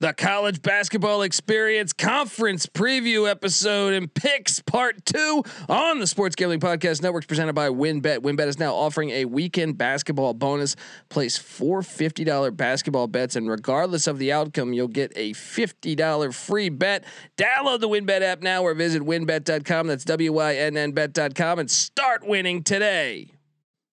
the college basketball experience conference preview episode and picks part two on the Sports Gambling Podcast Network presented by WynnBET. WynnBET is now offering a weekend basketball bonus. Place four $50 basketball bets, and regardless of the outcome, you'll get a $50 free bet. Download the WynnBET app now or visit wynnbet.com. That's W Y N N bet.com and start winning today.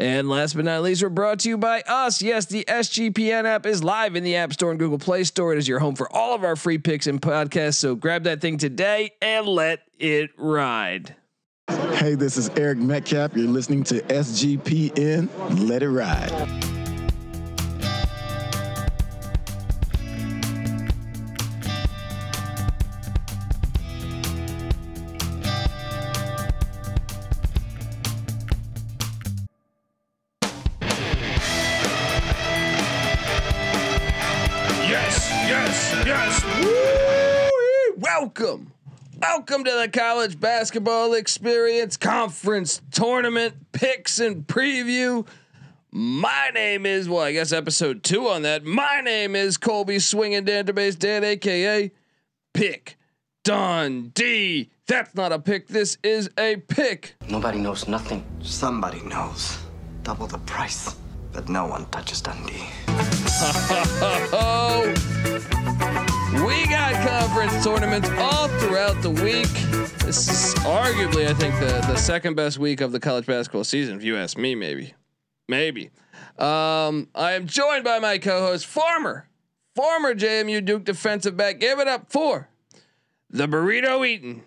And last but not least, we're brought to you by us. Yes, the SGPN app is live in the App Store and Google Play Store. It is your home for all of our free picks and podcasts. So grab that thing today and let it ride. Hey, this is Eric Metcalf. You're listening to SGPN. Let it ride. Welcome. Welcome to the college basketball experience conference tournament picks and preview. My name is, well, I guess episode two on that. My name is Colby Swinging Database Dan, aka Pick Dundee. That's not a pick. This is a pick. Nobody knows nothing. Somebody knows. Double the price. But no one touches Dundee. We got conference tournaments all throughout the week. This is arguably, I think, the the second best week of the college basketball season. If you ask me, maybe, maybe. Um, I am joined by my co-host, former, former JMU Duke defensive back. Give it up for the burrito eating,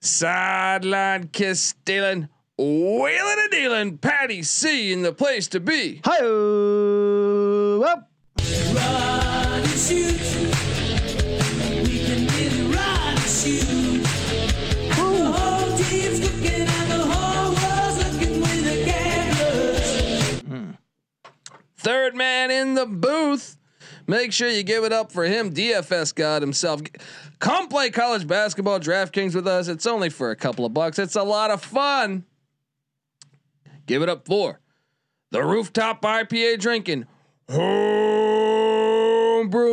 sideline kiss stealing, wheeling and dealing, Patty C in the place to be. Hi, up. Run and shoot. We can really run and shoot. The whole team's looking and the whole world's looking with the gamblers. Third man in the booth. Make sure you give it up for him, DFS God himself. Come play college basketball DraftKings with us. It's only for a couple of bucks. It's a lot of fun. Give it up for the rooftop IPA drinking, homebrew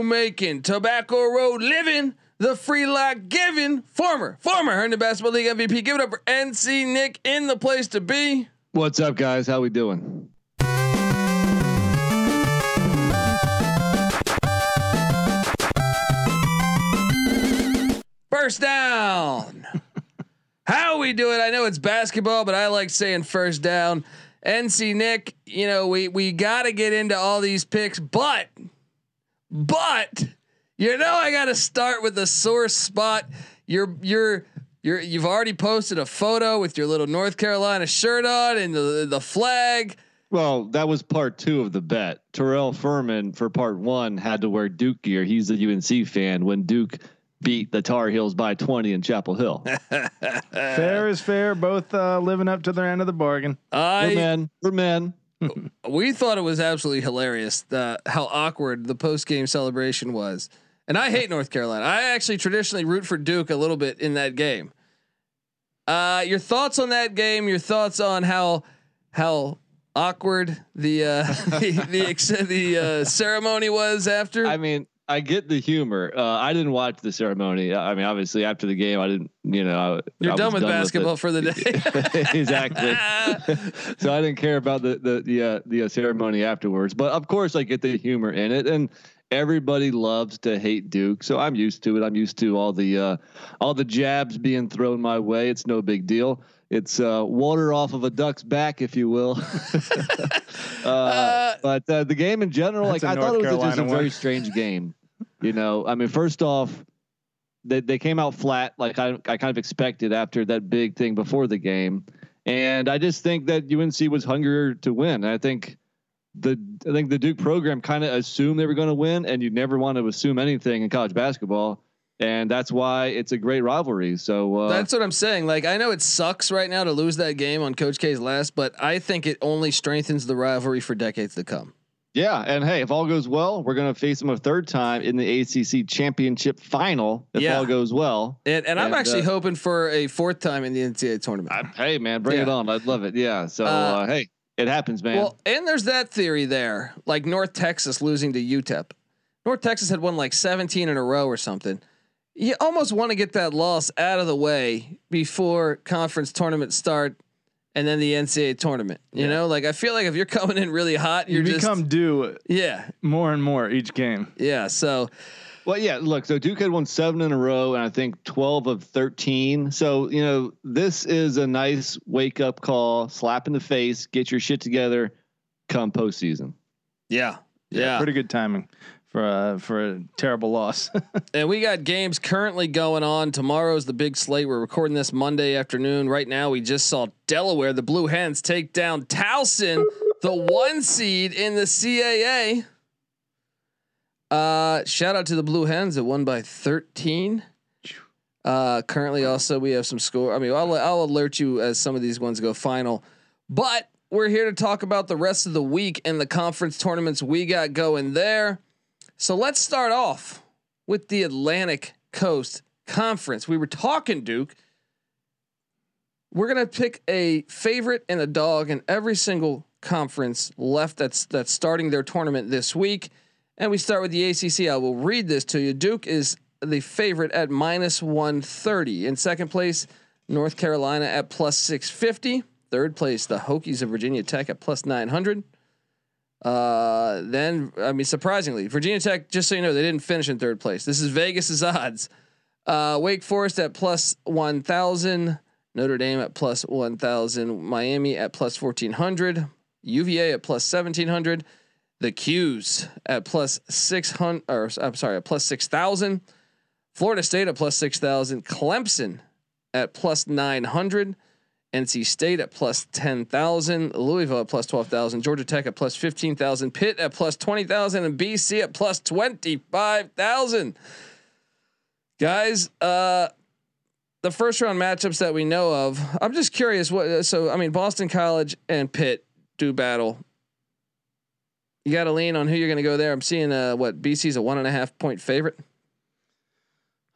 making, tobacco road living, the free lock giving, former, former Herndon Basketball League MVP. Give it up for NC Nick in the place to be. What's up, guys? How we doing? First down. How we do it? I know it's basketball, but I like saying first down. NC Nick, you know, we we got to get into all these picks, but but you know I got to start with the sore spot. You're you're you're you've already posted a photo with your little North Carolina shirt on and the the flag. Well, that was part two of the bet. Terrell Furman for part one had to wear Duke gear. He's a UNC fan when Duke beat the Tar Heels by 20 in Chapel Hill. fair is fair. Both uh, living up to their end of the bargain. We're men. We're men. we thought it was absolutely hilarious uh, how awkward the post game celebration was. And I hate North Carolina. I actually traditionally root for Duke a little bit in that game. Uh, your thoughts on that game? Your thoughts on how how awkward the uh, the the, ex- the uh, ceremony was after? I mean, I get the humor. Uh, I didn't watch the ceremony. I mean, obviously after the game, I didn't. You know, I, You're I done with it. basketball for the day. exactly. so I didn't care about the the the uh, the uh, ceremony afterwards. But of course, I get the humor in it, and everybody loves to hate Duke. So I'm used to it. I'm used to all the uh, all the jabs being thrown my way. It's no big deal. It's uh, water off of a duck's back, if you will. uh, but uh, the game in general, That's like I thought it North was just a very strange game. You know, I mean, first off, they they came out flat, like I I kind of expected after that big thing before the game, and I just think that UNC was hungrier to win. I think the I think the Duke program kind of assumed they were going to win, and you never want to assume anything in college basketball. and that's why it's a great rivalry. So uh, That's what I'm saying. Like I know it sucks right now to lose that game on Coach K's last, but I think it only strengthens the rivalry for decades to come. Yeah, and hey, if all goes well, we're gonna face them a third time in the ACC championship final. If Yeah. all goes well, And, and I'm actually uh, hoping for a fourth time in the NCAA tournament. I, hey man, bring it on. I'd love it. Yeah. So Uh, uh, hey, it happens, man. Well, and there's that theory there, like North Texas losing to UTEP. North Texas had won like 17 in a row or something. You almost want to get that loss out of the way before conference tournament start and then the NCAA tournament. You know, like I feel like if you're coming in really hot, You you're just become due yeah, more and more each game. yeah. So Well, yeah. Look, so Duke had won seven in a row, and I think twelve of thirteen. So you know, this is a nice wake up call, slap in the face, get your shit together, come postseason. yeah, yeah. Pretty good timing for a, for a terrible loss. And we got games currently going on. Tomorrow's the big slate. We're recording this Monday afternoon. Right now, we just saw Delaware, the Blue Hens, take down Towson, the one seed in the CAA. Uh, shout out to the Blue Hens that won by 13. Uh, currently, also we have some score. I mean, I'll I'll alert you as some of these ones go final, but we're here to talk about the rest of the week and the conference tournaments we got going there. So let's start off with the Atlantic Coast Conference. We were talking, Duke. We're gonna pick a favorite and a dog in every single conference left that's that's starting their tournament this week. And we start with the ACC. I will read this to you. Duke is the favorite at minus 130. In second place, North Carolina at plus 650. Third place, the Hokies of Virginia Tech at plus 900. Uh, then I mean, surprisingly, Virginia Tech. Just so you know, they didn't finish in third place. This is Vegas's odds. Uh, Wake Forest at plus one thousand. Notre Dame at plus one thousand. Miami at plus fourteen hundred. UVA at plus seventeen hundred. The Cuse at plus six hundred. Or I'm sorry, at plus six thousand. Florida State at plus six thousand. Clemson at plus nine hundred. NC State at plus 10,000, Louisville at plus 12,000, Georgia Tech at plus 15,000, Pitt at plus 20,000, and BC at plus 25,000. Guys, uh, the first round matchups that we know of, I'm just curious what, so, I mean, Boston College and Pitt do battle. You got to lean on who you're going to go there. I'm seeing, uh, what, BC's a one and a half point favorite.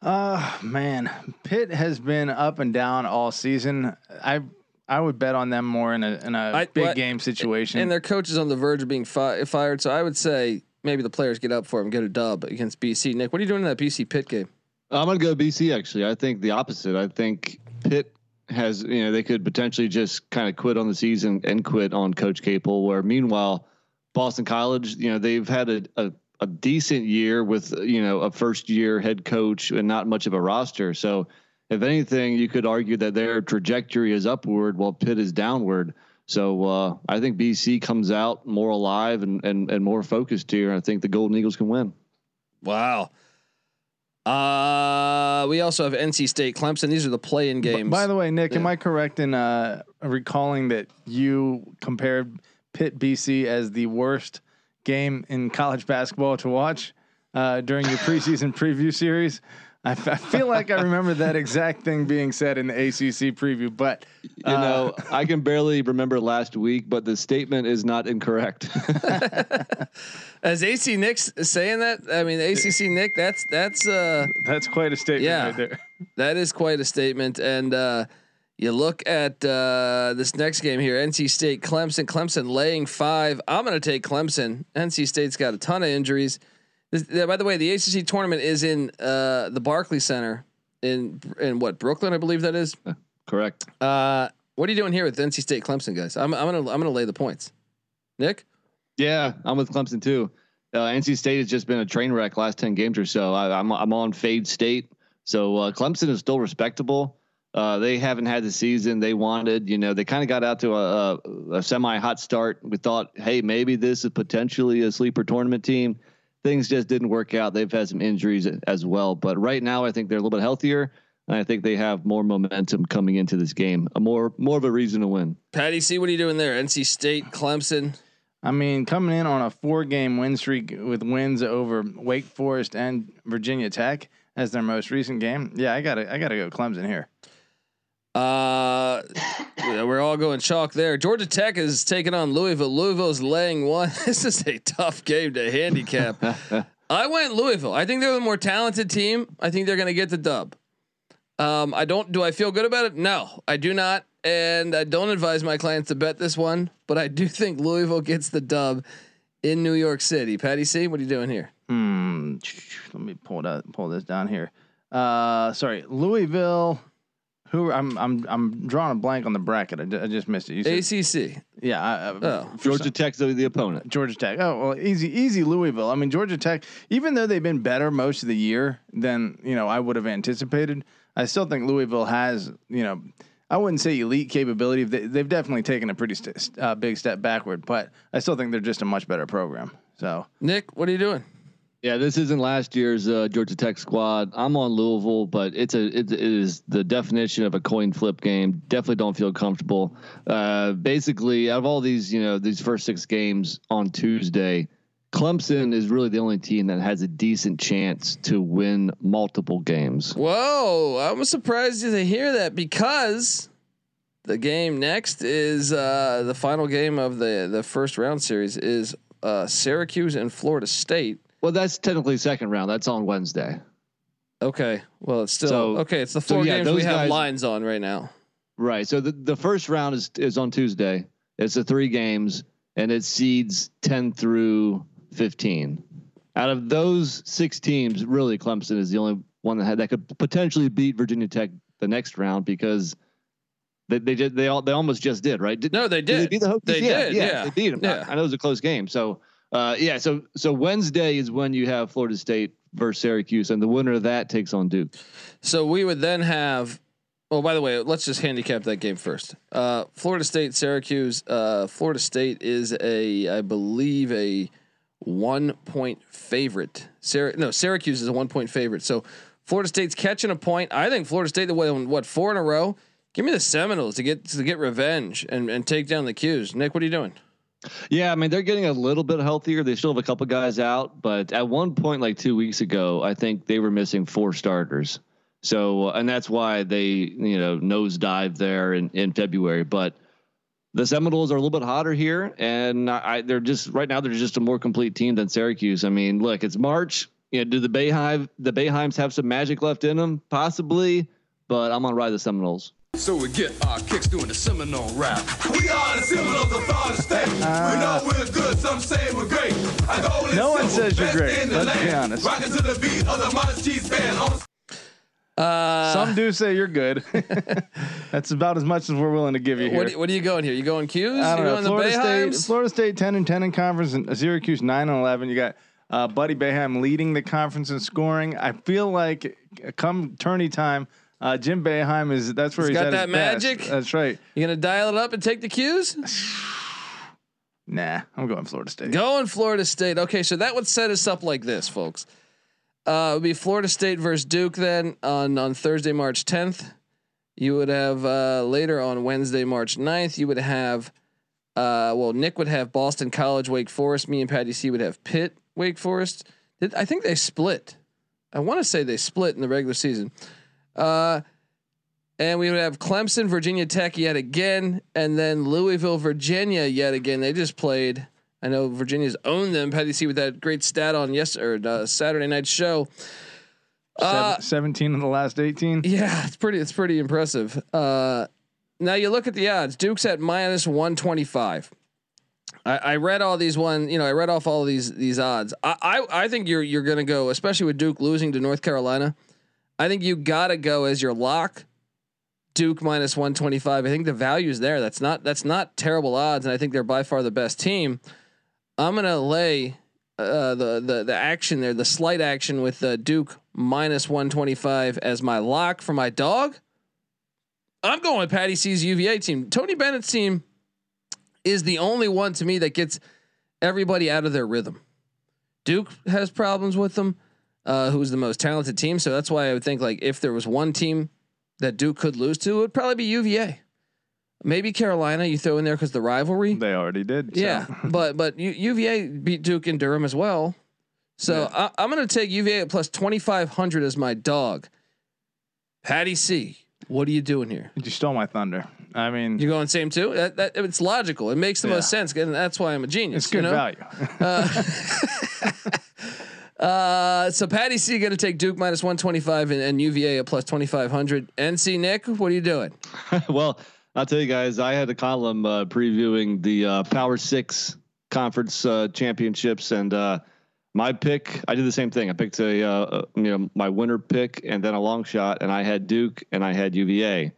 Uh man, Pitt has been up and down all season. I I would bet on them more in a in a I- big what- game situation. And their coach is on the verge of being fi- fired. So I would say maybe the players get up for him, get a dub against BC. Nick, what are you doing in that BC Pitt game? I'm gonna go BC. Actually, I think the opposite. I think Pitt has you know they could potentially just kind of quit on the season and quit on Coach Capel. Where meanwhile, Boston College, you know, they've had a, a a decent year with you know a first year head coach and not much of a roster. So if anything, you could argue that their trajectory is upward while Pitt is downward. So uh, I think BC comes out more alive and, and and more focused here. I think the Golden Eagles can win. Wow. Uh, we also have NC State, Clemson. These are the play-in games. By the way, Nick, am I correct in uh, recalling that you compared Pitt BC as the worst game in college basketball to watch uh, during your preseason preview series? I, f- I feel like I remember that exact thing being said in the ACC preview, but You uh, know, I can barely remember last week, but the statement is not incorrect. As AC Nick's saying that, I mean ACC Nick, that's that's uh that's quite a statement Yeah. right there. that is quite a statement. And uh, you look at uh, this next game here, NC State, Clemson, Clemson laying five. I'm going to take Clemson. NC State's got a ton of injuries. This, by the way, the ACC tournament is in uh, the Barclays Center in in what Brooklyn, I believe that is. Correct. Uh, what are you doing here with NC State, Clemson, guys? I'm, I'm gonna I'm gonna lay the points. Nick, Yeah, I'm with Clemson too. Uh, NC State has just been a train wreck last ten games or so. I, I'm I'm on Fade State, so uh, Clemson is still respectable. Uh, they haven't had the season they wanted. You know, they kind of got out to a, a, a semi hot start. We thought, hey, maybe this is potentially a sleeper tournament team. Things just didn't work out. They've had some injuries as well, but right now I think they're a little bit healthier, and I think they have more momentum coming into this game. A more more of a reason to win. Patty, see what are you doing there? NC State, Clemson. I mean, coming in on a four game win streak with wins over Wake Forest and Virginia Tech, as their most recent game. Yeah, I gotta I gotta go Clemson here. Uh, we're all going chalk there. Georgia Tech is taking on Louisville. Louisville's laying one. This is a tough game to handicap. I went Louisville. I think they're the more talented team. I think they're going to get the dub. Um, I don't. Do I feel good about it? No, I do not, and I don't advise my clients to bet this one. But I do think Louisville gets the dub in New York City. Patty C, what are you doing here? Hmm. Let me pull that pull this down here. Uh, sorry, Louisville. Who I'm I'm I'm drawing a blank on the bracket. I, just missed it. You said, ACC. yeah. I, I, Oh. Georgia Tech's the, the opponent. Georgia Tech. Oh well, easy, easy Louisville. I mean, Georgia Tech. Even though they've been better most of the year than you know I would have anticipated, I still think Louisville has you know I wouldn't say elite capability. They, they've definitely taken a pretty st- uh, big step backward, but I still think they're just a much better program. So Nick, what are you doing? Yeah, this isn't last year's uh, Georgia Tech squad. I'm on Louisville, but it's a it, it is the definition of a coin flip game. Definitely don't feel comfortable. Uh, basically, out of all these, you know, these first six games on Tuesday, Clemson is really the only team that has a decent chance to win multiple games. Whoa, I'm surprised to hear that because the game next is uh, the final game of the the first round series is uh, Syracuse and Florida State. Well, that's technically second round. That's on Wednesday. Okay, well it's still So- okay. It's the so four yeah, games we have guys- lines on right now. Right. So the, the first round is is on Tuesday. It's the three games and it seeds 10 through 15. Out of those six teams, really Clemson is the only one that had that could potentially beat Virginia Tech the next round because they they did they all they almost just did, right? Did, No, they did did. they beat the Hokies? They yeah, did, Yeah, yeah. they beat them. Yeah. I, I know it was a close game. So uh, yeah, so so Wednesday is when you have Florida State versus Syracuse, and the winner of that takes on Duke. So we would then have. Oh, by the way, let's just handicap that game first. Uh, Florida State, Syracuse. Uh, Florida State is a, I believe, a one point favorite. Syr- no, Syracuse is a one point favorite. So Florida State's catching a point. I think Florida State the way what four in a row. Give me the Seminoles to get to get revenge and, and take down the Cuse. Nick, what are you doing? Yeah, I mean they're getting a little bit healthier. They still have a couple guys out, but at one point, like two weeks ago, I think they were missing four starters. So, uh, and that's why they, you know, nosedive there in, in February. But the Seminoles are a little bit hotter here, and I, they're just right now they're just a more complete team than Syracuse. I mean, look, it's March. You know, do the Bayhive the Boeheims have some magic left in them? Possibly, but I'm gonna ride the Seminoles. So we get our kicks doing the Seminole rap. We are the Seminoles of Florida State. we know we're good, some say we're great. Our goal is No one says you're great, in the let's be honest. Rocking to the beat of the Marching Chiefs Band. Uh, some do say you're good. That's about as much as we're willing to give you here. what, what are you going here? You going Cuse? I don't know. going Florida the State, Florida State, ten and ten in conference, and Syracuse nine and eleven. You got uh, Buddy Boeheim leading the conference in scoring. I feel like uh, come tourney time, uh, Jim Boeheim is that's where He's he's, got that best. magic? That's right. You gonna dial it up and take the Cuse? Nah, I'm going Florida State. Going Florida State. Okay, so that would set us up like this, folks. Uh, it would be Florida State versus Duke then on on Thursday, March 10th. You would have uh, later on Wednesday, March 9th, you would have uh, well, Nick would have Boston College, Wake Forest. Me and Patty C would have Pitt, Wake Forest. Did, I think they split. I want to say they split in the regular season. Uh, and we would have Clemson, Virginia Tech yet again, and then Louisville, Virginia yet again. They just played. I know Virginia's owned them. Patty C with that great stat on yes or uh, Saturday night show. Uh, Seven, Seventeen of the last eighteen. yeah, it's pretty. It's pretty impressive. Uh, now you look at the odds. Duke's at minus one twenty five. I, I read all these one. You know, I read off all these these odds. I I, I think you're you're going to go, especially with Duke losing to North Carolina. I think you got to go as your lock. Duke minus one twenty five. I think the value is there. That's not that's not terrible odds, and I think they're by far the best team. I'm gonna lay uh, the the the action there, the slight action with uh, Duke minus one twenty five as my lock for my dog. I'm going with Patty C's UVA team. Tony Bennett's team is the only one to me that gets everybody out of their rhythm. Duke has problems with them. Uh, who's the most talented team? So that's why I would think like if there was one team that Duke could lose to, it would probably be UVA. Maybe Carolina you throw in there because the rivalry. They already did. so. Yeah, but but U- UVA beat Duke in Durham as well. So I, I'm going to take UVA at plus 2,500 as my dog. Patty C, what are you doing here? You stole my thunder. I mean, you're going same too? That, that it's logical. It makes the most sense, and that's why I'm a genius. it's good you know? value. Uh, so Patty C going to take Duke minus 125 and, and UVA at plus 2,500. NC Nick, what are you doing? well, I'll tell you guys, I had a column uh, previewing the uh, Power Six conference uh, championships, and uh, my pick, I did the same thing. I picked a, uh, uh, you know, my winner pick, and then a long shot, and I had Duke and I had UVA.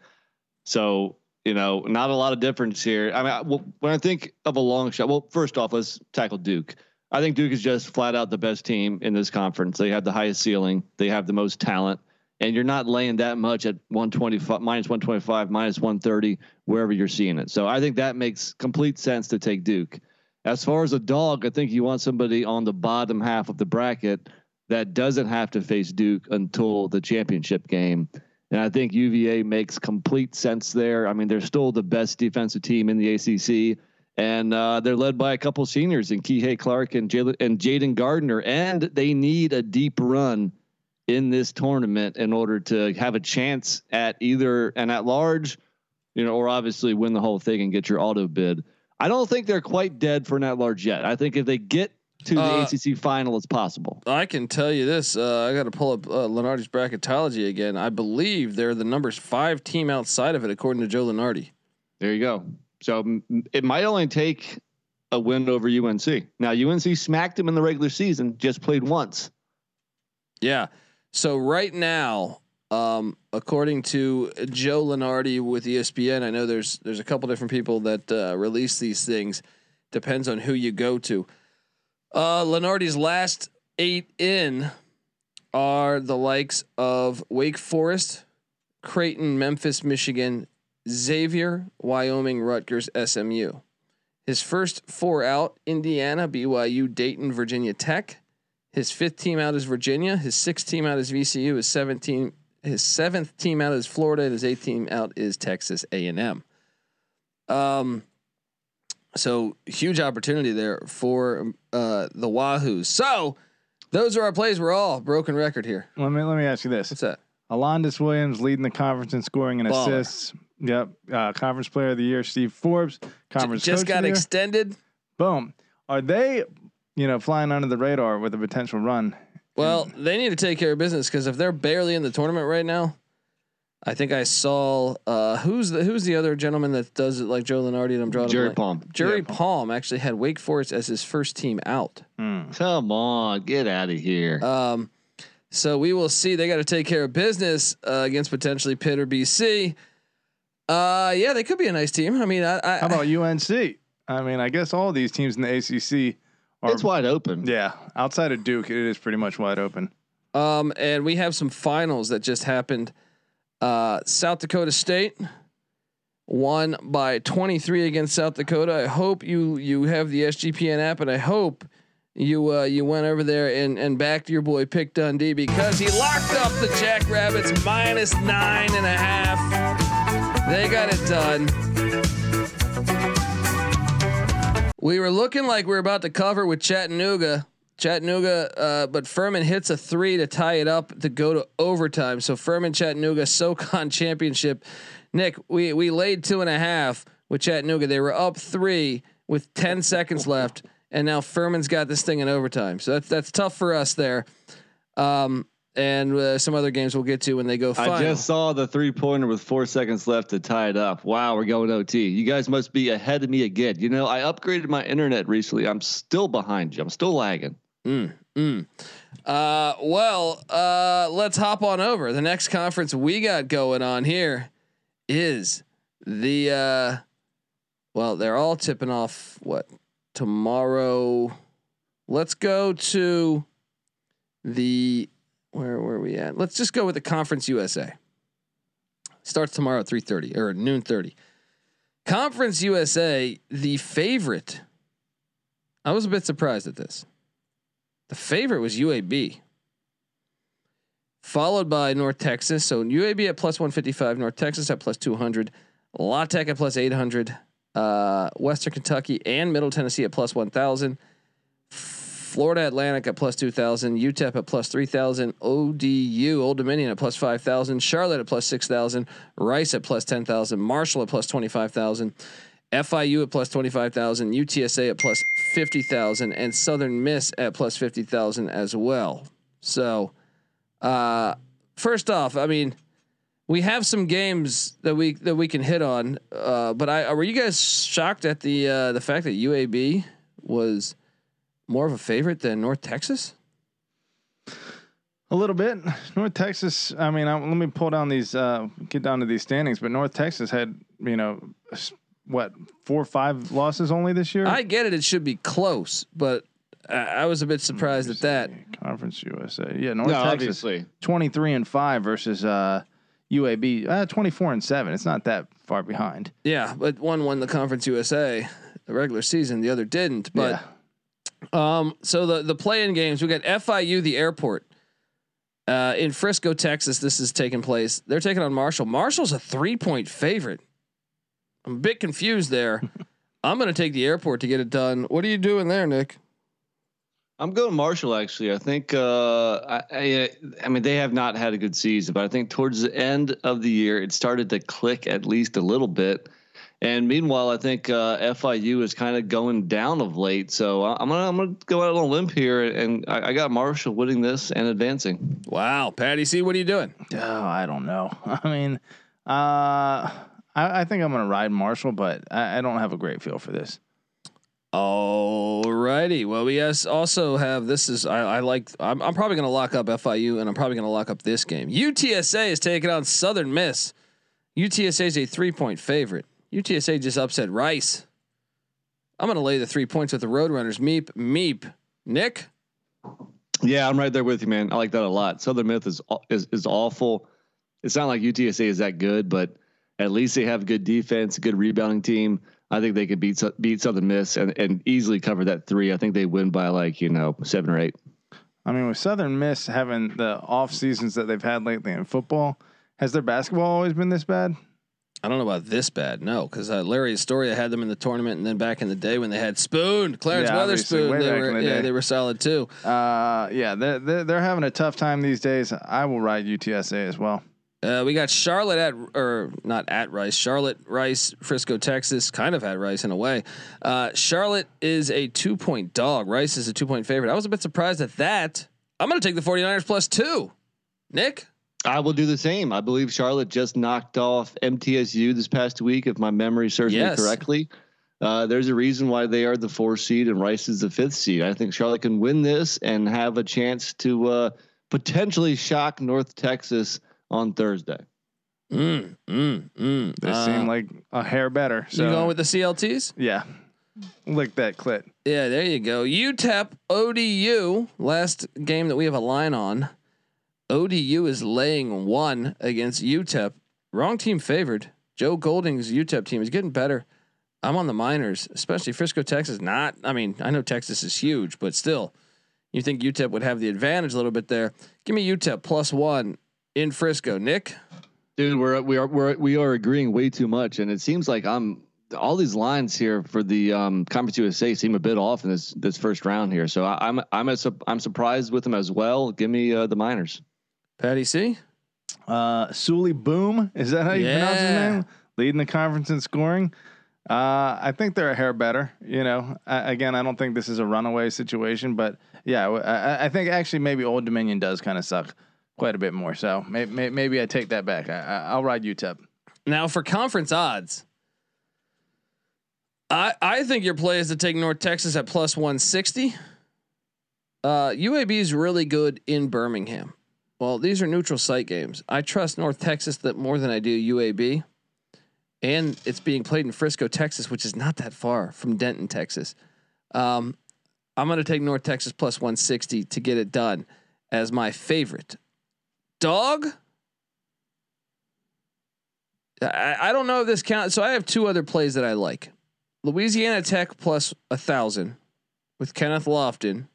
So you know, not a lot of difference here. I mean, I, when I think of a long shot, well, first off, let's tackle Duke. I think Duke is just flat out the best team in this conference. They have the highest ceiling. They have the most talent. And you're not laying that much at 125 minus 125 minus 130 wherever you're seeing it. So i think that makes complete sense to take duke. As far as a dog i think you want somebody on the bottom half of the bracket that doesn't have to face duke until the championship game. And i think uva makes complete sense there. I mean they're still the best defensive team in the acc and uh, they're led by a couple seniors in Kihei Clark and Jalen and Jayden Gardner, and they need a deep run in this tournament in order to have a chance at either an at large, you know, or obviously win the whole thing and get your auto bid. I don't think they're quite dead for an at large yet. I think if they get to the Uh, ACC final, it's possible. I can tell you this. Uh, I got to pull up uh, Lunardi's bracketology again. I believe they're the numbers five team outside of it, according to Joe Lunardi. There you go. So it might only take a win over UNC. Now UNC smacked them in the regular season, just played once. Yeah. So right now, um, according to Joe Lunardi with ESPN, I know there's there's a couple different people that uh, release these things. Depends on who you go to. Uh, Lunardi's last eight in are the likes of Wake Forest, Creighton, Memphis, Michigan, Xavier, Wyoming, Rutgers, SMU. His first four out: Indiana, BYU, Dayton, Virginia Tech. His fifth team out is Virginia. His sixth team out is VCU. His seventh team, his seventh team out is Florida, and his eighth team out is Texas A and M. Um, so huge opportunity there for uh, the Wahoos. So those are our plays. We're all broken record here. let me let me ask you this: What's that? Alondes Williams leading the conference in scoring and Baller. assists. Yep, uh, conference player of the year. Steve Forbes, conference Just coach got of extended. Boom. Are they, you know, flying under the radar with a potential run? Well, they need to take care of business because if they're barely in the tournament right now, I think I saw uh, who's the who's the other gentleman that does it like Joe Lunardi and I'm drawing Jerry. Palm. Jerry Yeah. Palm actually had Wake Forest as his first team out. Come on, get out of here. Um, so we will see. They got to take care of business uh, against potentially Pitt or BC. Uh, yeah, they could be a nice team. I mean, I, I How about UNC? I mean, I guess all these teams in the ACC are. it's wide open. yeah, outside of Duke, it is pretty much wide open. Um, and we have some finals that just happened. Uh, South Dakota State won by 23 against South Dakota. I hope you you have the SGPN app, and I hope you uh, you went over there and and backed your boy Pick Dundee because he locked up the Jackrabbits minus nine and a half. They got it done. We were looking like we were about to cover with Chattanooga. Chattanooga, uh, but Furman hits a three to tie it up to go to overtime. So Furman Chattanooga SoCon championship. Nick, we we laid two and a half with Chattanooga. They were up three with ten seconds left, and now Furman's got this thing in overtime. So that's that's tough for us there. Um, and uh, some other games we'll get to when they go final. I just saw the three pointer with four seconds left to tie it up. Wow, we're going OT. You guys must be ahead of me again. You know, I upgraded my internet recently. I'm still behind you. I'm still lagging. Mm, mm. Uh, well, uh, let's hop on over. The next conference we got going on here is the uh, well, they're all tipping off what tomorrow. Let's go to the where are we at? Let's just go with the Conference USA. Starts tomorrow at three thirty or noon thirty. Conference USA, the favorite. I was a bit surprised at this. The favorite was UAB, followed by North Texas. So UAB at plus 155, North Texas at plus 200, La Tech at plus 800, uh, Western Kentucky and Middle Tennessee at plus 1,000. Florida Atlantic at plus 2,000, UTEP at plus 3,000, ODU, Old Dominion at plus 5,000, Charlotte at plus 6,000, Rice at plus 10,000, Marshall at plus 25,000, FIU at plus 25,000, UTSA at plus 50,000, and Southern Miss at plus 50,000 as well. So, uh, first off, I mean, we have some games that we that we can hit on, uh, but I were you guys shocked at the uh, the fact that UAB was more of a favorite than North Texas? A little bit. North Texas. I mean, I, let me pull down these. Uh, get down to these standings. But North Texas had, you know, what four or five losses only this year. I get it; it should be close, but I, I was a bit surprised at that. Conference USA. Yeah, North No, Texas. obviously. Twenty three and five versus uh, UAB. Uh, Twenty four and seven. It's not that far behind. Yeah, but one won the Conference USA the regular season, the other didn't. But yeah. Um, so the the play-in games, we got FIU, the airport, uh, in Frisco, Texas. This is taking place. They're taking on Marshall. Marshall's a three-point favorite. I'm a bit confused there. I'm going to take the airport to get it done. What are you doing there, Nick? I'm going Marshall. Actually, I think. Uh, I, I, I mean, they have not had a good season, but I think towards the end of the year, it started to click at least a little bit. And meanwhile, I think uh, FIU is kind of going down of late. So I- I'm gonna I'm gonna go out on a limb here, and I, I got Marshall winning this and advancing. Wow, Patty C, what are you doing? Oh, I don't know. I mean, uh, I, I think I'm gonna ride Marshall, but I, I don't have a great feel for this. Alrighty. Well, we guys also have this is I, I like I'm, I'm probably going to lock up FIU and I'm probably going to lock up this game. UTSA is taking on Southern Miss. UTSA is a three point favorite. UTSA just upset Rice. I'm going to lay the three points with the Roadrunners. Meep meep. Nick. Yeah, I'm right there with you, man. I like that a lot. Southern Myth is is is awful. It's not like UTSA is that good, but at least they have good defense, a good rebounding team. I think they could beat Sou- beat Southern Miss and, and easily cover that three. I think they win by like you know seven or eight. I mean, with Southern Miss having the off seasons that they've had lately in football, has their basketball always been this bad? I don't know about this bad, no, because uh, Larry Eustachy had them in the tournament, and then back in the day when they had Spoon, Clarence Yeah, Weatherspoon, they were the yeah day. they were solid too. Uh, yeah, they're, they're they're having a tough time these days. I will ride UTSA as well. Uh, we got Charlotte at or not at Rice. Charlotte, Rice, Frisco, Texas, kind of at Rice in a way. Uh, Charlotte is a two point dog. Rice is a two point favorite. I was a bit surprised at that. I'm going to take the 49ers plus two. Nick, I will do the same. I believe Charlotte just knocked off MTSU this past week, if my memory serves Yes. me correctly. Uh, there's a reason why they are the four seed and Rice is the fifth seed. I think Charlotte can win this and have a chance to uh, potentially shock North Texas on Thursday. mm, mm, mm. They Uh, seem like a hair better. So you going with the CLTs? yeah, lick that clit. Yeah, there you go. UTEP ODU. Last game that we have a line on. ODU is laying one against UTEP. Wrong team favored. Joe Golding's UTEP team is getting better. I'm on the miners, especially Frisco, Texas. Not, I mean, I know Texas is huge, but still, you think UTEP would have the advantage a little bit there. Give me UTEP plus one in Frisco. Nick, Dude, we're we are we're we are agreeing way too much, and it seems like I'm all these lines here for the um, Conference USA seem a bit off in this this first round here. So I, I'm I'm a, I'm surprised with them as well. Give me uh, the Miners. Patty C. Uh, Souley Boum is that how you pronounce his name? Leading the conference in scoring. Uh, I think they're a hair better. You know, I, again, I don't think this is a runaway situation, but yeah, I, I- think actually maybe Old Dominion does kind of suck quite a bit more. So maybe, maybe I take that back. I, I- I'll ride UTEP. Now for conference odds, I I think your play is to take North Texas at plus one sixty. Uh, UAB is really good in Birmingham. Well, these are neutral site games. I trust North Texas that more than I do UAB, and it's being played in Frisco, Texas, which is not that far from Denton, Texas. Um, I'm going to take North Texas plus one sixty to get it done as my favorite. Dog. I, I don't know if this counts. So I have two other plays that I like. Louisiana Tech plus a thousand with Kenneth Lofton,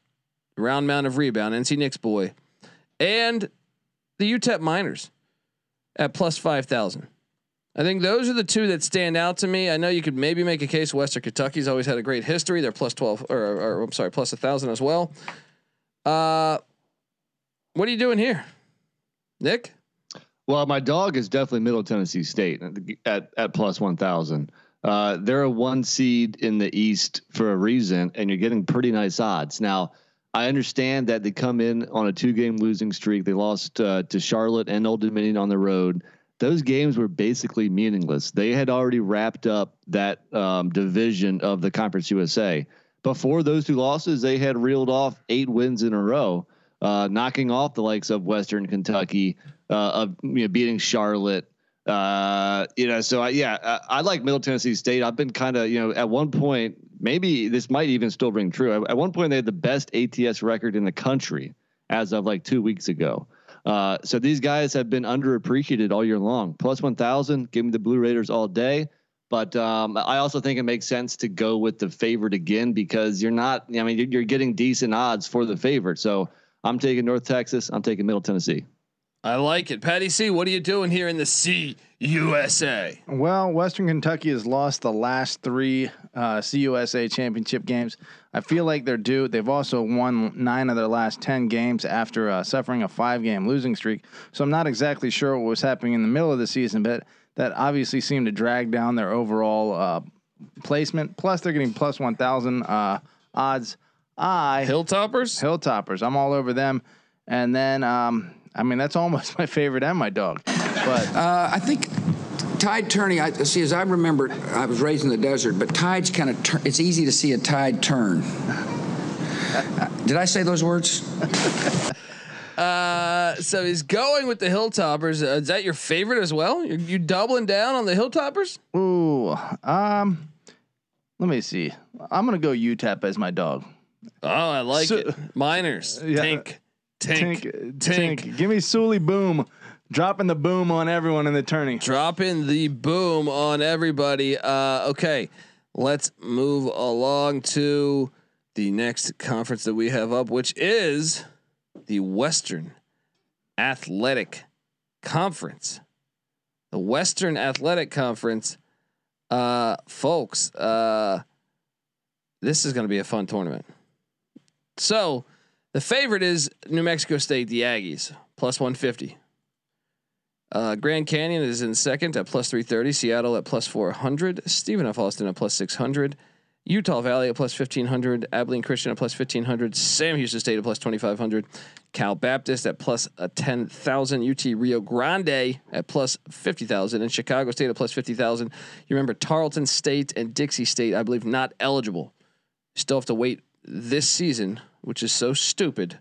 round mound of rebound, NC Nick's boy, and the UTEP Miners at plus five thousand. I think those are the two that stand out to me. I know you could maybe make a case Western Kentucky's always had a great history. They're plus twelve, or, or I'm sorry, plus a thousand as well. Uh, what are you doing here, Nick? Well, my dog is definitely Middle Tennessee State at at, plus one thousand. Uh, they're a one seed in the East for a reason, and you're getting pretty nice odds. Now, I understand that they come in on a two game losing streak. They lost uh, to Charlotte and Old Dominion on the road. Those games were basically meaningless. They had already wrapped up that um, division of the Conference USA. Before those two losses, they had reeled off eight wins in a row, uh, knocking off the likes of Western Kentucky, uh, of you know, beating Charlotte. Uh, you know, so I, yeah, I, I like Middle Tennessee State. I've been kind of, you know, at one point, maybe this might even still ring true. At, one point, they had the best ATS record in the country as of like two weeks ago. Uh, so these guys have been underappreciated all year long. Plus 1,000, give me the Blue Raiders all day. But um, I also think it makes sense to go with the favorite again because you're not, I mean, you're, you're getting decent odds for the favorite. So I'm taking North Texas. I'm taking Middle Tennessee. I like it, Patty C. What are you doing here in the C USA? Well, Western Kentucky has lost the last three uh, CUSA championship games. I feel like they're due. They've also won nine of their last 10 games after uh, suffering a five game losing streak. So I'm not exactly sure what was happening in the middle of the season, but that obviously seemed to drag down their overall uh, placement. Plus, they're getting plus 1,000 uh, odds. I Hilltoppers. Hilltoppers. I'm all over them. And then, um, I mean, that's almost my favorite and my dog. But Uh, I think tide turning. I see. As I remember, I was raised in the desert, but tides kind of. Tur- it's easy to see a tide turn. Uh, did I say those words? Uh, so he's going with the Hilltoppers. Uh, is that your favorite as well? You, you doubling down on the Hilltoppers? ooh, um, let me see. I'm gonna go UTEP as my dog. Oh, I like So- it. Miners. Yeah. Tink. Tink. Tink, Tink. tink. Give me Souley Boum, dropping the boom on everyone in the tourney. Dropping the boom on everybody. Uh, okay, let's move along to the next conference that we have up, which is the Western Athletic Conference. The Western Athletic Conference, uh, folks. Uh, this is going to be a fun tournament. So, the favorite is New Mexico State, the Aggies, plus 150. Uh, Grand Canyon is in second at plus 330. Seattle at plus 400. Stephen F. Austin at plus 600. Utah Valley at plus 1500. Abilene Christian at plus 1500. Sam Houston State at plus 2500. Cal Baptist at plus a 10,000. UT Rio Grande at plus 50,000. And Chicago State at plus 50,000. You remember Tarleton State and Dixie State, I believe, not eligible. Still have to wait this season, which is so stupid.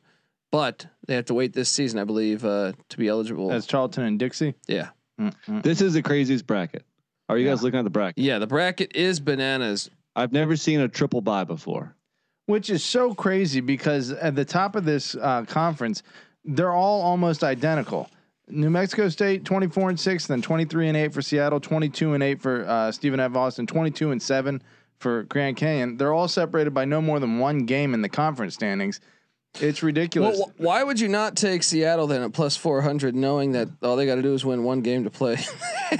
But they have to wait this season, I believe, uh, to be eligible. That's Tarleton and Dixie. yeah. This is the craziest bracket. Are you guys looking at the bracket? Yeah, the bracket is bananas. I've never seen a triple buy before. which is so crazy because at the top of this uh, conference, they're all almost identical. New Mexico State 24 and 6, then 23 and 8 for Seattle, 22 and 8 for uh, Stephen F. Austin, 22 and 7 for Grand Canyon. They're all separated by no more than one game in the conference standings. It's ridiculous. Well, wh- why would you not take Seattle then at plus 400, knowing that all they got to do is win one game to play?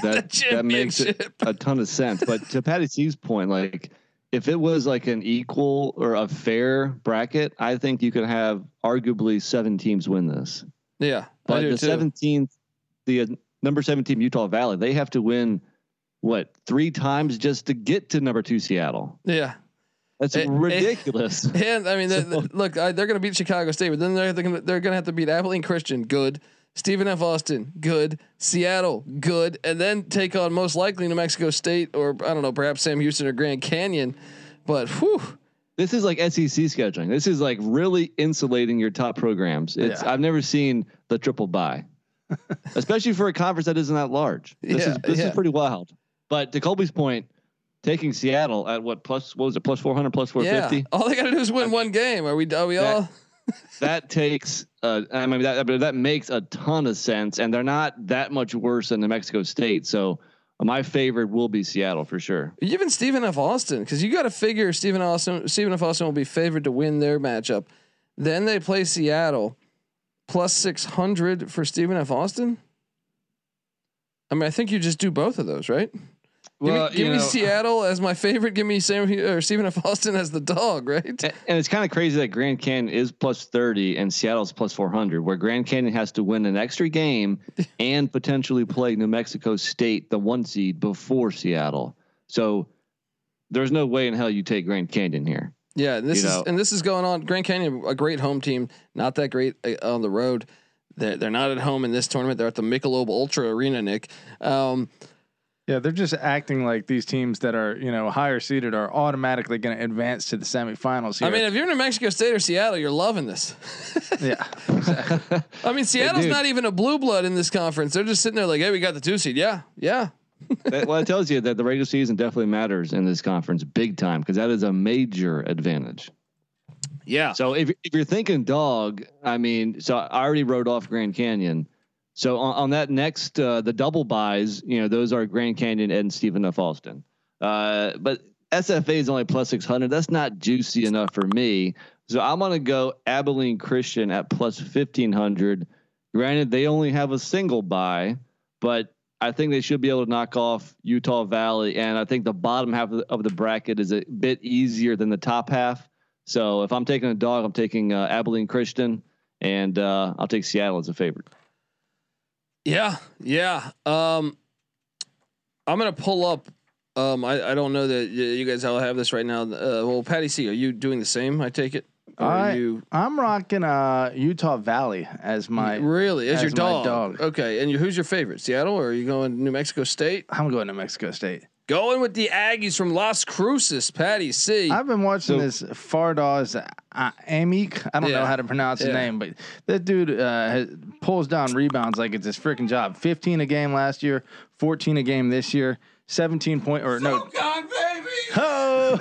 That that makes it a ton of sense. But to Patty C's point, like if it was like an equal or a fair bracket, I think you could have arguably seven teams win this. yeah, I But do the too. seventeenth, the uh, number 17 Utah Valley, they have to win what three times just to get to number two Seattle. Yeah. That's It- it- ridiculous. And I mean, they- they- look, I, they're going to beat Chicago State, but then they're they're going to they're going to have to beat Abilene Christian, good. Stephen F. Austin, good. Seattle, good, and then take on most likely New Mexico State or I don't know, perhaps Sam Houston or Grand Canyon. But whew, This is like SEC scheduling. This is like really insulating your top programs. It's Yeah. I've never seen the triple buy, especially for a conference that isn't that large. This Yeah, is this yeah. is pretty wild. But to Colby's point, taking Seattle at what plus what was it plus four hundred plus four fifty? hundred plus four yeah, all they got to do is win one game. Are we? Are we That- all? That takes uh, I mean that that makes a ton of sense, and they're not that much worse than New Mexico State. So my favorite will be Seattle for sure. Even Stephen F. Austin, because you got to figure Stephen Austin, Stephen F. Austin will be favored to win their matchup. Then they play Seattle, plus six hundred for Stephen F. Austin. I mean, I think you just do both of those, right? Well, give me, give me know, Seattle as my favorite. Give me Sam or Stephen F. Austin as the dog, right? And and it's kind of crazy that Grand Canyon is plus 30 and Seattle's plus 400, where Grand Canyon has to win an extra game and potentially play New Mexico State, the one seed, before Seattle. So there's no way in hell you take Grand Canyon here. Yeah, and this You is know. and this is going on. Grand Canyon, a great home team, not that great uh, on the road. They're, they're not at home in this tournament. They're at the Michelob Ultra Arena, Nick. Um, Yeah, they're just acting like these teams that are you know higher seeded are automatically going to advance to the semifinals. Here. I mean, if you're in New Mexico State or Seattle, you're loving this. yeah, I mean, Seattle's dude. not even a blue blood in this conference. They're just sitting there like, hey, we got the two seed. Yeah, yeah. that, well, it tells you that the regular season definitely matters in this conference big time because that is a major advantage. Yeah. So if if you're thinking dog, I mean, so I already wrote off Grand Canyon. So on, on that next uh, the double buys, you know, those are Grand Canyon and Stephen F. Austin. Uh, but SFA is only plus six hundred. That's not juicy enough for me. So I'm gonna go Abilene Christian at plus fifteen hundred. Granted, they only have a single buy, but I think they should be able to knock off Utah Valley, and I think the bottom half of the, of the bracket is a bit easier than the top half. So if I'm taking a dog, I'm taking uh, Abilene Christian, and uh, I'll take Seattle as a favorite. Yeah, yeah. Um, I'm gonna pull up. Um, I, I don't know that you guys all have this right now. Uh, well, Patty C, are you doing the same? I take it. Or I, you I'm rocking uh, Utah Valley as my. really as, your as my dog. dog. Okay, and you, who's your favorite? Seattle or are you going to New Mexico State? I'm going to New Mexico State. Going with the Aggies from Las Cruces, Patty C. I've been watching So- this Fardaws uh, Aimaq. I don't Yeah. know how to pronounce his name, but that dude uh, has, pulls down rebounds like it's his freaking job. 15 a game last year, 14 a game this year, 17 point or no. God, baby. Oh,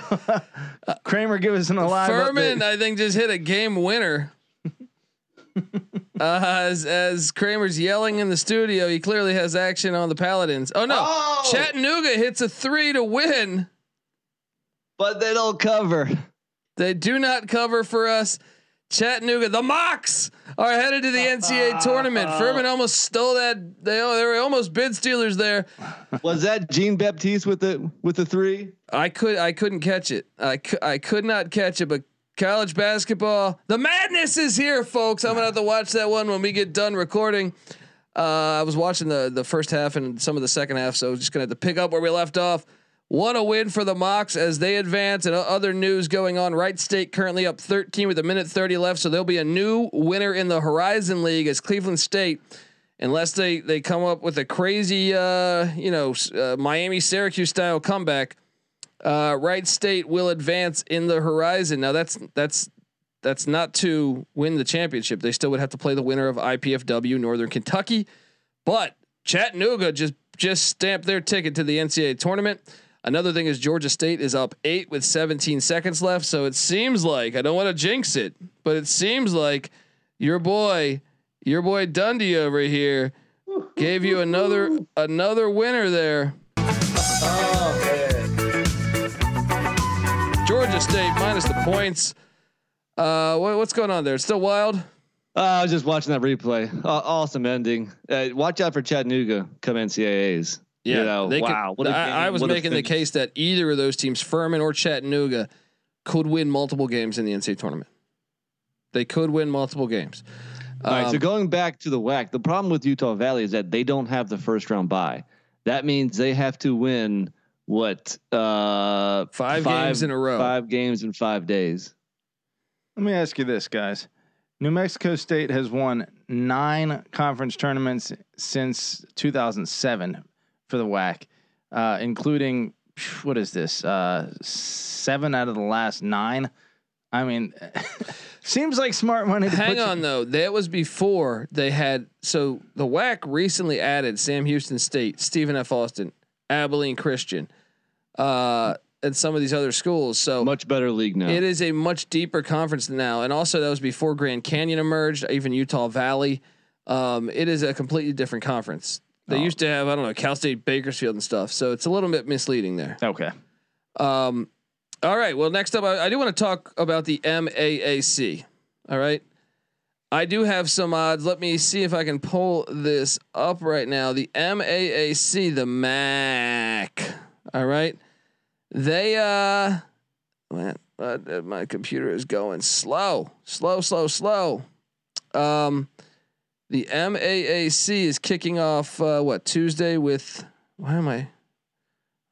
Kramer, give us an alive Furman, update. I think, just hit a game winner. uh, as as Kramer's yelling in the studio, he clearly has action on the Paladins. Oh no, Oh! Chattanooga hits a three to win. But they don't cover. They do not cover for us. Chattanooga, the Mocs are headed to the NCAA tournament. Furman almost stole that. They they were almost bid stealers there. Was that Jean-Baptiste with the with the three? I could I couldn't catch it. I cou- I could not catch it. But college basketball, the madness is here, folks. I'm gonna have to watch that one when we get done recording. Uh, I was watching the the first half and some of the second half, so just gonna have to pick up where we left off. What a win for the Mocs as they advance, and other news going on. Wright State currently up 13 with a minute 30 left, so there'll be a new winner in the Horizon League as Cleveland State, unless they they come up with a crazy, uh, you know, uh, Miami Syracuse style comeback. Uh, Wright State will advance in the Horizon. Now that's that's that's not to win the championship. They still would have to play the winner of IPFW Northern Kentucky, but Chattanooga just just stamped their ticket to the NCAA tournament. Another thing is Georgia State is up eight with 17 seconds left. So it seems like I don't want to jinx it, but it seems like your boy, your boy Dundee over here, gave you another another winner there. State minus the points. Uh, what, what's going on there? It's still wild. Uh, I was just watching that replay. Uh, awesome ending. Uh, watch out for Chattanooga come NCAA's. you know, could- wow. a I, I was what making the case that either of those teams, Furman or Chattanooga, could win multiple games in the NCAA tournament. They could win multiple games. All right, so Um, going back to the WAC, the problem with Utah Valley is that they don't have the first round bye. That means they have to win what uh, Five games in a row. Five games in five days. Let me ask you this, guys. New Mexico State has won nine conference tournaments since 2007 for the WAC, uh, including what is this? Uh, seven out of the last nine. I mean, seems like smart money. To Hang put you- on though, that was before they had. So the WAC recently added Sam Houston State, Stephen F. Austin, Abilene Christian, uh, and some of these other schools. So Much better league now. It is a much deeper conference now, and also that was before Grand Canyon emerged, even Utah Valley. Um, it is a completely different conference. They Oh. used to have I don't know Cal State Bakersfield and stuff, so it's a little bit misleading there. Okay. Um, all right, well next up, I, I do want to talk about the MAAC. All right, I do have some odds. Let me see if I can pull this up right now. The MAAC, the MAC. All right. They uh uh, my computer is going slow. Slow, slow, slow. Um the MAAC is kicking off uh, what Tuesday with why am I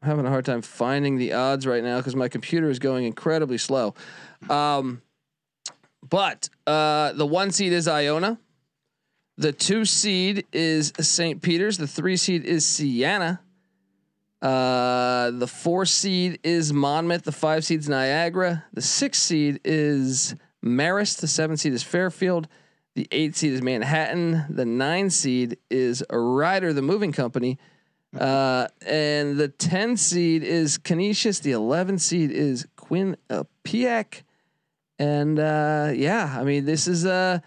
I'm having a hard time finding the odds right now because my computer is going incredibly slow. Um, but uh, the one seed is Iona. The two seed is St. Peter's. The three seed is Siena. Uh, the four seed is Monmouth. The five seed is Niagara. The six seed is Marist. The seven seed is Fairfield. The eight seed is Manhattan. The nine seed is Ryder, the moving company. Uh, and the 10 seed is Canisius. The 11 seed is Quinn Quinnipiac. And uh, yeah, I mean, this is uh,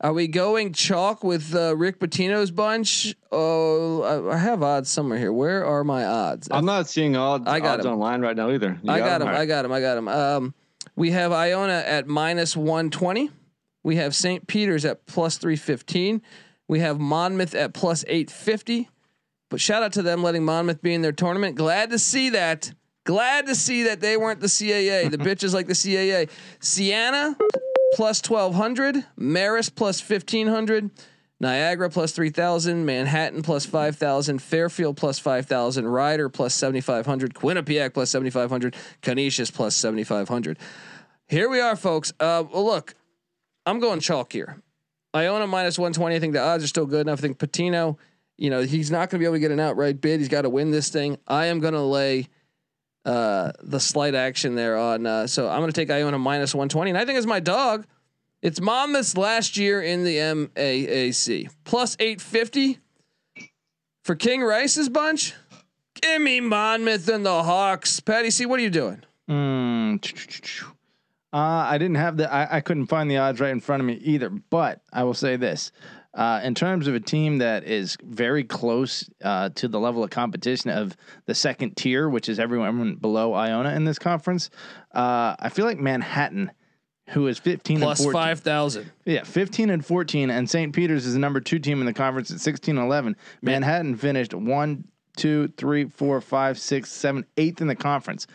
are we going chalk with uh, Rick Pitino's bunch? Oh, I, I have odds somewhere here. Where are my odds? I'm not seeing odds, I got odds him. online right now either. You I got him. Right. I got him. I got him. Um, we have Iona at minus 120. We have St. Peter's at plus 315. We have Monmouth at plus 850. But shout out to them letting Monmouth be in their tournament. Glad to see that. Glad to see that they weren't the CAA. The bitches like the CAA. Siena plus 1200. Marist plus 1500. Niagara plus 3000. Manhattan plus 5000. Fairfield plus 5000. Rider plus 7500. Quinnipiac plus 7500. Canisius plus 7500. Here we are, folks. Uh, well, look, I'm going chalk here. Iona minus 120. I think the odds are still good enough. I think Pitino, you know, he's not going to be able to get an outright bid. He's got to win this thing. I am going to lay uh, the slight action there on. Uh, so I'm going to take Iona minus 120. And I think it's my dog. It's Monmouth's last year in the MAAC. Plus 850 for King Rice's bunch. Give me Monmouth and the Hawks. Patty C, what are you doing? Mm, uh, I didn't have the. I, I couldn't find the odds right in front of me either. But I will say this: uh, in terms of a team that is very close uh, to the level of competition of the second tier, which is everyone below Iona in this conference, uh, I feel like Manhattan, who is fifteen Plus and 14, 5,000. yeah, 15 and 14, and St. Peter's is the number two team in the conference at 16 and 11. Manhattan finished one, two, three, four, five, six, seven, eighth in the conference.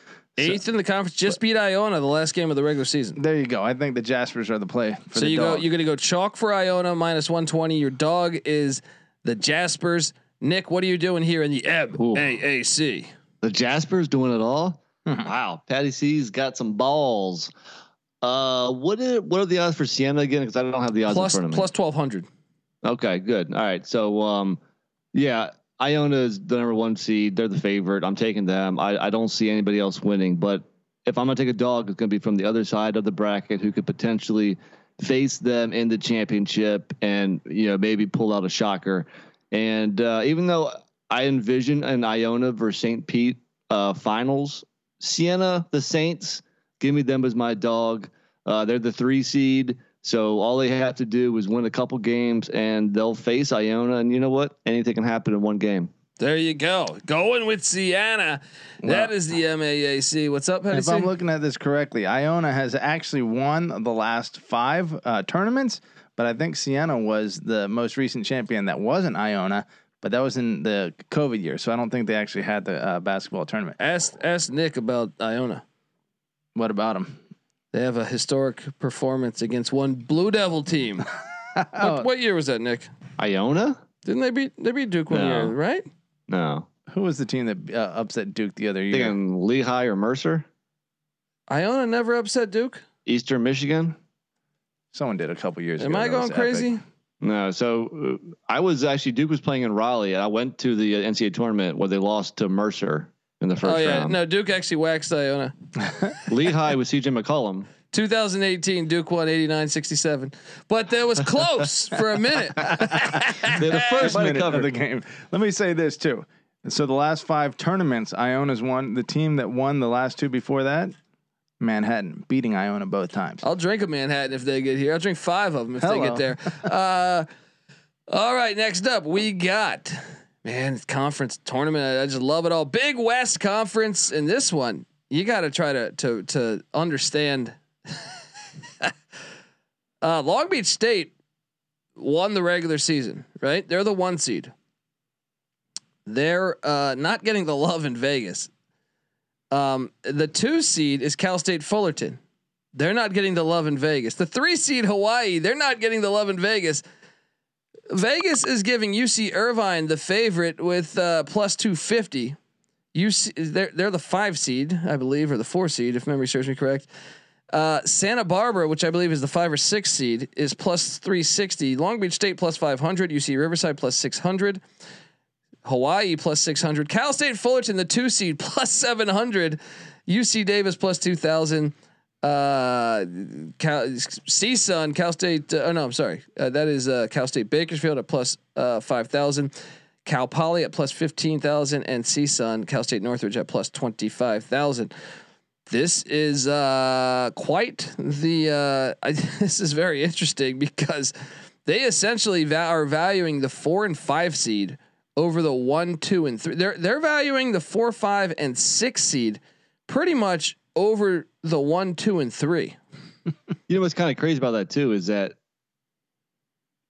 Eighth in the conference, just beat Iona the last game of the regular season. There you go. I think the Jaspers are the play for So the you dog. go, you're gonna go chalk for Iona minus 120. Your dog is the Jaspers. Nick, what are you doing here in the E.B. MAAC? The Jasper's doing it all. Mm-hmm. Wow, Patty C's got some balls. Uh, what are what are the odds for Siena again? Because I don't have the odds Plus in front of me. plus 1200. Okay, good. All right. So, um, yeah, Iona is the number one seed. They're the favorite. I'm taking them. I, I don't see anybody else winning. But if I'm gonna take a dog, it's gonna be from the other side of the bracket who could potentially face them in the championship and you know maybe pull out a shocker. And uh, even though I envision an Iona versus St. Pete uh, finals, Siena, the Saints, give me them as my dog. Uh, they're the three seed. So all they have to do is win a couple games and they'll face Iona. And you know what? Anything can happen in one game. There you go. Going with Siena. that is the MAAC. What's up, Patty if C? I'm looking at this correctly, Iona has actually won the last five uh, tournaments, but I think Siena was the most recent champion that wasn't Iona, but that was in the COVID year, so I don't think they actually had the uh, basketball tournament. ask ask Nick about Iona. What about them? They have a historic performance against one Blue Devil team. what, what year was that, Nick? Iona? Didn't they beat they beat Duke one No. year, right? No. Who was the team that uh, upset Duke the other year? Thinking Lehigh or Mercer? Iona never upset Duke. Eastern Michigan? Someone did a couple years ago. Am ago. I going crazy? epic. No. So uh, I was actually, Duke was playing in Raleigh and I went to the uh, NCAA tournament where they lost to Mercer in the first Oh yeah, round. no, Duke actually waxed Iona. Lehigh was CJ McCollum. 2018, Duke won 89-67. But that was close for a minute. the first minute of the game. Let me say this too. So the last five tournaments, Iona's won. The team that won the last two before that, Manhattan, beating Iona both times. I'll drink a Manhattan if they get here. I'll drink five of them if they get there. Uh, all right, next up we got man conference tournament. I, just love it all. Big West Conference, in this one you got to try to to to understand. uh, Long Beach State won the regular season, right? They're the one seed. They're uh, not getting the love in Vegas. Um, the two seed is Cal State Fullerton. They're not getting the love in Vegas. The three seed Hawaii, they're not getting the love in Vegas. Vegas is giving UC Irvine the favorite with uh, plus 250. UC, they're, they're the five seed, I believe, or the four seed, if memory serves me correct. Uh, Santa Barbara, which I believe is the five or six seed, is plus 360. Long Beach State plus 500. UC Riverside plus 600. Hawaii plus 600. Cal State Fullerton, the two seed, plus 700. UC Davis plus 2,000. Uh, Cal, CSUN, Cal State. Uh, oh no, I'm sorry. Uh, that is uh, Cal State Bakersfield at plus uh, 5,000. Cal Poly at plus 15,000 and CSUN, Cal State Northridge at plus 25,000. This is uh, quite the. Uh, I, this is very interesting because they essentially va- are valuing the four and five seed over the one, two, and three. They're they're valuing the four, five, and six seed pretty much over the one, two, and three. You know what's kind of crazy about that too is that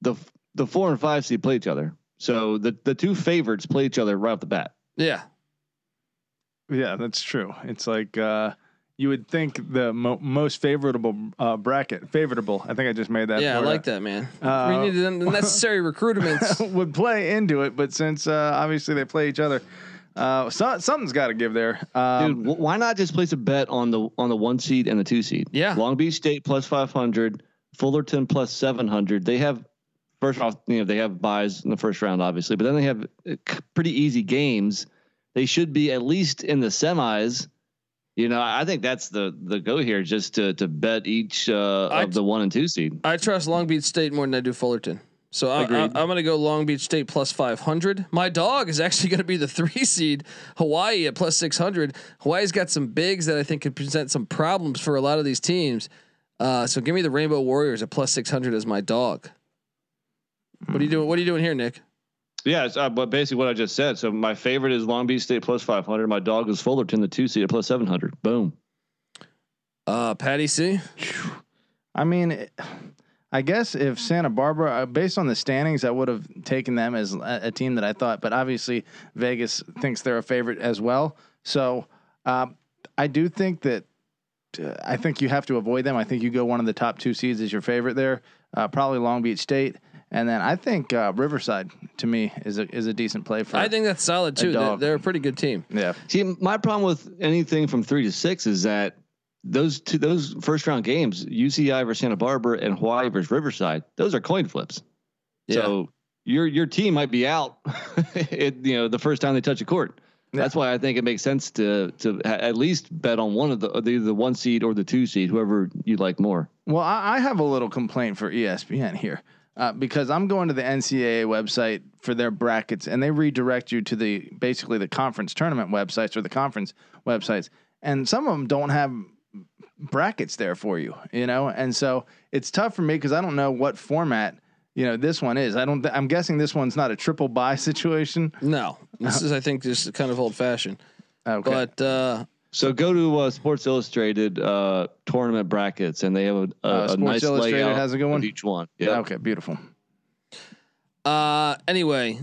the the four and five seed play each other. So the the two favorites play each other right off the bat. Yeah, Yeah, that's true. It's like uh, you would think the mo- most favorable uh, bracket, favorable. I think I just made that. yeah, I like that, man. Uh, we need the the necessary recruitments. would play into it, but since uh, obviously they play each other, uh, so, something's got to give there. Um, Dude, why not just place a bet on the on the one seed and the two seed? Yeah. Long Beach State plus five hundred, Fullerton plus seven hundred. They have first off, you know, they have buys in the first round, obviously, but then they have uh, pretty easy games. They should be at least in the semis. You know, I think that's the the go here, just to to bet each uh, I- of the one and two seed. I trust Long Beach State more than I do Fullerton. So I, I, I'm going to go Long Beach State plus 500. My dog is actually going to be the three seed Hawaii at plus 600. Hawaii's got some bigs that I think could present some problems for a lot of these teams. Uh, so give me the Rainbow Warriors at plus 600 as my dog. What are you doing? What are you doing here, Nick? Yeah, it's, uh, but basically what I just said. So my favorite is Long Beach State plus five hundred. My dog is Fullerton, the two seed at plus seven hundred. Boom. Uh, Patty C. I mean, it- I guess if Santa Barbara, uh, based on the standings, I would have taken them as a, a team that I thought. But obviously, Vegas thinks they're a favorite as well. So um, I do think that uh, I think you have to avoid them. I think you go one of the top two seeds as your favorite there. Uh, probably Long Beach State, and then I think uh, Riverside to me is a is a decent play for. I think that's solid too. They're, they're a pretty good team. yeah. See, my problem with anything from three to six is that those two, those first round games, UCI versus Santa Barbara and Hawaii versus Riverside, those are coin flips. Yeah. So your your team might be out, it, you know, the first time they touch a court. That's why I think it makes sense to to ha- at least bet on one of the the, the one seed or the two seed, whoever you like more. Well, I, I have a little complaint for ESPN here uh, because I'm going to the NCAA website for their brackets, and they redirect you to the basically the conference tournament websites or the conference websites, and some of them don't have brackets there for you, you know, and so it's tough for me because I don't know what format you know this one is. I don't. I'm guessing this one's not a triple buy situation. No, this is I think just kind of old fashioned. Okay. But uh, So go to uh, Sports Illustrated uh, tournament brackets, and they have a, a, Uh, a Sports nice Illustrated layout has a good one? each one. Yeah. Okay. Beautiful. uh, anyway,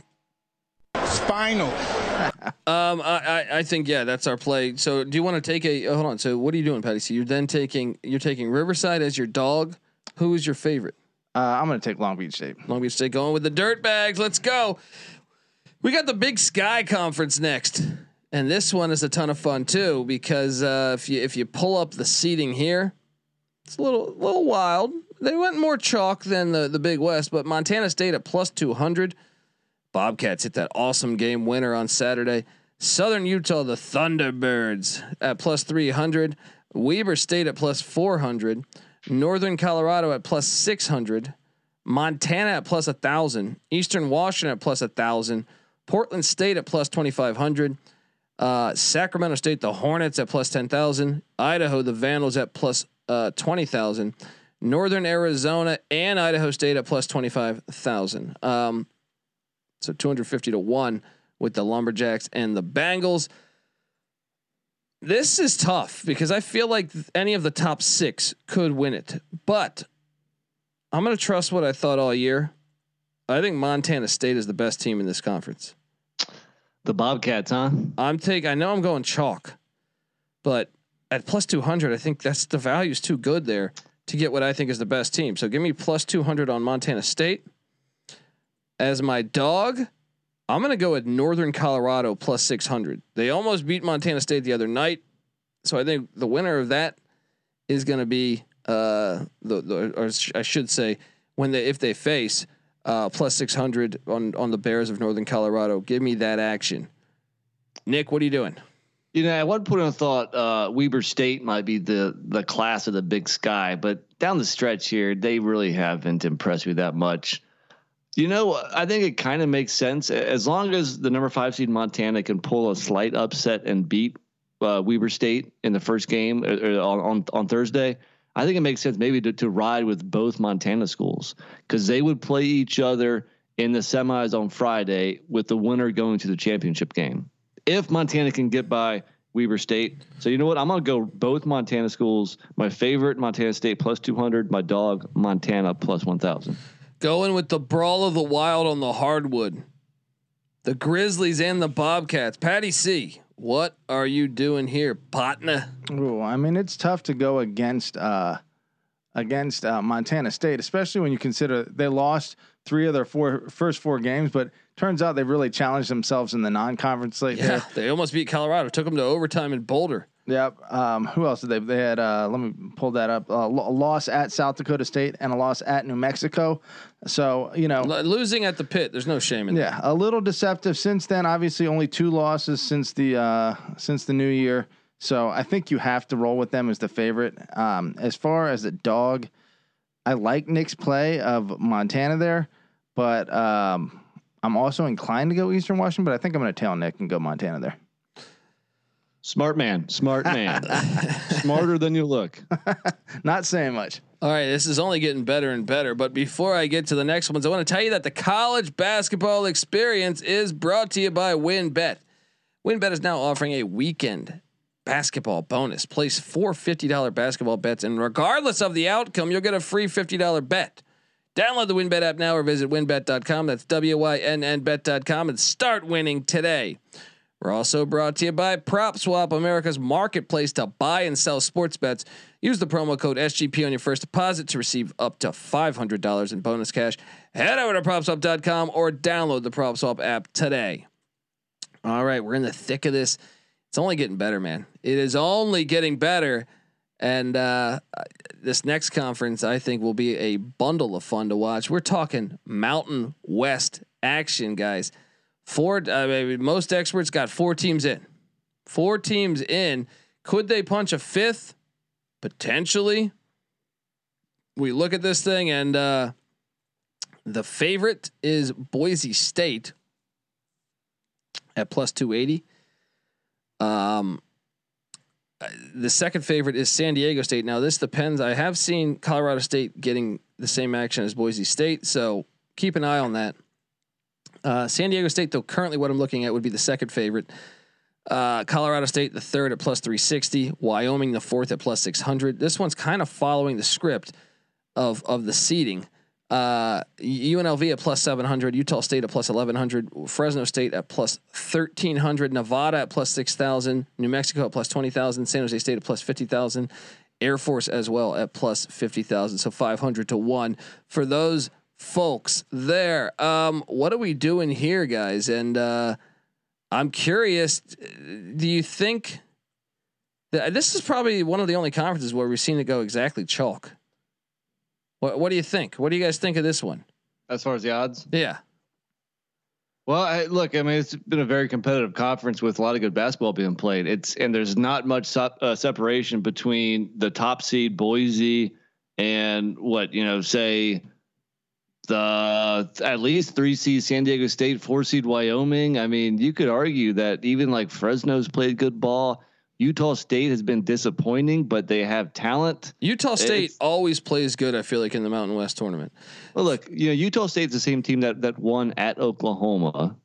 Spinal. Um, I, I, I think yeah, that's our play. So, do you want to take a? oh, hold on. So, what are you doing, Patty? So, you're then taking you're taking Riverside as your dog. Who is your favorite? Uh, I'm going to take Long Beach State. Long Beach State going with the dirt bags. Let's go. We got the Big Sky Conference next, and this one is a ton of fun too because uh, if you if you pull up the seating here, it's a little little wild. They went more chalk than the the Big West, but Montana State at plus two hundred. Bobcats hit that awesome game winner on Saturday. Southern Utah, the Thunderbirds at plus 300. Weber State at plus 400. Northern Colorado at plus 600. Montana at plus 1,000. Eastern Washington at plus 1,000. Portland State at plus 2,500. Uh, Sacramento State, the Hornets at plus 10,000. Idaho, the Vandals at plus uh, 20,000. Northern Arizona and Idaho State at plus 25,000. Um, so 250 to 1 with the Lumberjacks and the Bengals. This is tough because I feel like any of the top 6 could win it. But I'm going to trust what I thought all year I think Montana State is the best team in this conference. The Bobcats, huh? I'm take. I know I'm going chalk, but at plus 200, I think that's the value's too good there to get what I think is the best team. So give me plus 200 on Montana State. As my dog, I'm going to go with Northern Colorado plus 600. They almost beat Montana State the other night. So I think the winner of that is going to be uh the, the or sh- I should say when they if they face uh plus 600 on on the Bears of Northern Colorado. Give me that action. Nick, what are you doing? You know, at one point I thought uh, Weber State might be the the class of the Big Sky, but down the stretch here, they really haven't impressed me that much. You know, I think it kind of makes sense as long as the number five seed Montana can pull a slight upset and beat uh, Weber State in the first game uh, on, on on Thursday. I think it makes sense maybe to, to ride with both Montana schools because they would play each other in the semis on Friday with the winner going to the championship game. If Montana can get by Weber State. So you know what? I'm gonna go both Montana schools. My favorite Montana State plus 200. My dog Montana plus 1,000. Going with the brawl of the wild on the hardwood. The Grizzlies and the Bobcats. Patty C, what are you doing here, partner? Ooh, I mean, it's tough to go against uh, against uh, Montana State, especially when you consider they lost three of their four first four games, but turns out they really challenged themselves in the non-conference slate. Yeah, there. they almost beat Colorado. Took them to overtime in Boulder. Yep. Um, who else did they? They had. Uh, let me pull that up. Uh, lo- a loss at South Dakota State and a loss at New Mexico. So you know, L- losing at the pit, there's no shame in that. yeah, a little deceptive since then. Obviously, only two losses since the uh, since the new year. So I think you have to roll with them as the favorite. Um, as far as the dog, I like Nick's play of Montana there, but um, I'm also inclined to go Eastern Washington. But I think I'm going to tail Nick and go Montana there. Smart man, smart man, smarter than you look. Not saying much. All right, this is only getting better and better. But before I get to the next ones, I want to tell you that the college basketball experience is brought to you by WynnBET. WynnBET is now offering a weekend basketball bonus. Place four $50 basketball bets, and regardless of the outcome, you'll get a free $50 bet. Download the WynnBET app now or visit wynnbet.com. That's W Y N N bet.com and start winning today. We're also brought to you by PropSwap, America's marketplace to buy and sell sports bets. Use the promo code SGP on your first deposit to receive up to $500 in bonus cash. Head over to propswap.com or download the PropSwap app today. All right, we're in the thick of this. It's only getting better, man. It is only getting better. And uh, this next conference, I think, will be a bundle of fun to watch. We're talking Mountain West action, guys. Four. I mean, most experts got four teams in. Four teams in. Could they punch a fifth? Potentially. We look at this thing, and uh, the favorite is Boise State at plus two eighty. Um, uh, the second favorite is San Diego State. Now this depends. I have seen Colorado State getting the same action as Boise State, so keep an eye on that. Uh, San Diego State, though, currently what I'm looking at would be the second favorite. Uh, Colorado State, the third at plus 360. Wyoming, the fourth at plus 600. This one's kind of following the script of of the seeding. Uh, UNLV at plus 700, Utah State at plus 1100, Fresno State at plus 1300, Nevada at plus 6000, New Mexico at plus 20,000, San Jose State at plus 50,000, Air Force as well at plus 50,000. So 500 to 1 for those folks there. Um, what are we doing here, guys? And uh, I'm curious, do you think that this is probably one of the only conferences where we've seen it go exactly chalk? What What do you think? What do you guys think of this one? As far as the odds, Yeah, Well, I, look, I mean, it's been a very competitive conference with a lot of good basketball being played. It's and there's not much uh, separation between the top seed Boise and what you know, say the at least three seed San Diego State, four seed Wyoming. I mean, you could argue that even like Fresno's played good ball. Utah State has been disappointing, but they have talent. Utah State It's- always plays good. I feel like in the Mountain West tournament. Well, look, you know, Utah State's the same team that that won at Oklahoma.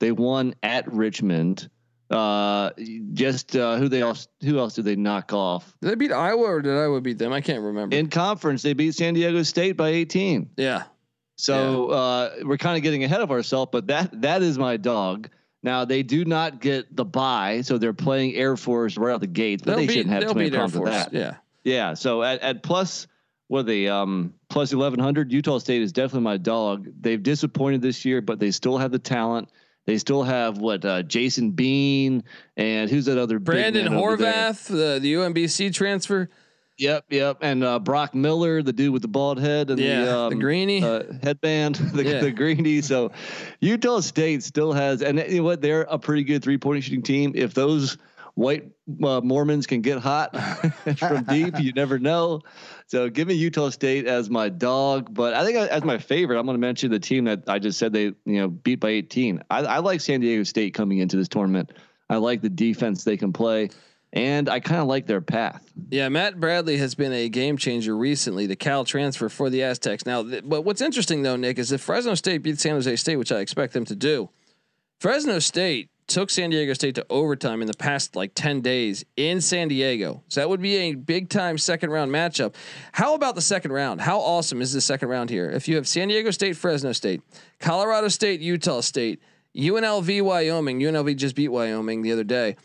They won at Richmond. Uh, just uh, who they else who else did they knock off Did they beat Iowa or did Iowa beat them? I can't remember. in conference? They beat San Diego State by 18. yeah, So uh, we're kind of getting ahead of ourselves, but that that is my dog. Now they do not get the buy, so they're playing Air Force right out the gates, but They'll they beat, shouldn't have too many problems with that. Yeah. Yeah. So at, at plus what are they um plus eleven hundred, Utah State is definitely my dog. They've disappointed this year, but they still have the talent. They still have what uh, Jason Bean and who's that other Brandon? Horvath, the the UMBC transfer. Yep, yep, and uh, Brock Miller, the dude with the bald head and Yeah, the, the um, greenie. uh, headband, the, Yeah. the greenie. So Utah State still has, and you know what? They're a pretty good three point shooting team. If those white uh, Mormons can get hot from deep, you never know. So give me Utah State as my dog, but I think as my favorite, I'm going to mention the team that I just said they you know beat by 18. I, I like San Diego State coming into this tournament. I like the defense they can play, and I kind of like their path. Yeah, Matt Bradley has been a game changer recently. The Cal transfer for the Aztecs. Now, th- but what's interesting though, Nick, is if Fresno State beats San Jose State, which I expect them to do, Fresno State took San Diego State to overtime in the past like ten days in San Diego. So that would be a big time second round matchup. How about the second round? How awesome is the second round here? If you have San Diego State, Fresno State, Colorado State, Utah State, UNLV, Wyoming. UNLV just beat Wyoming the other day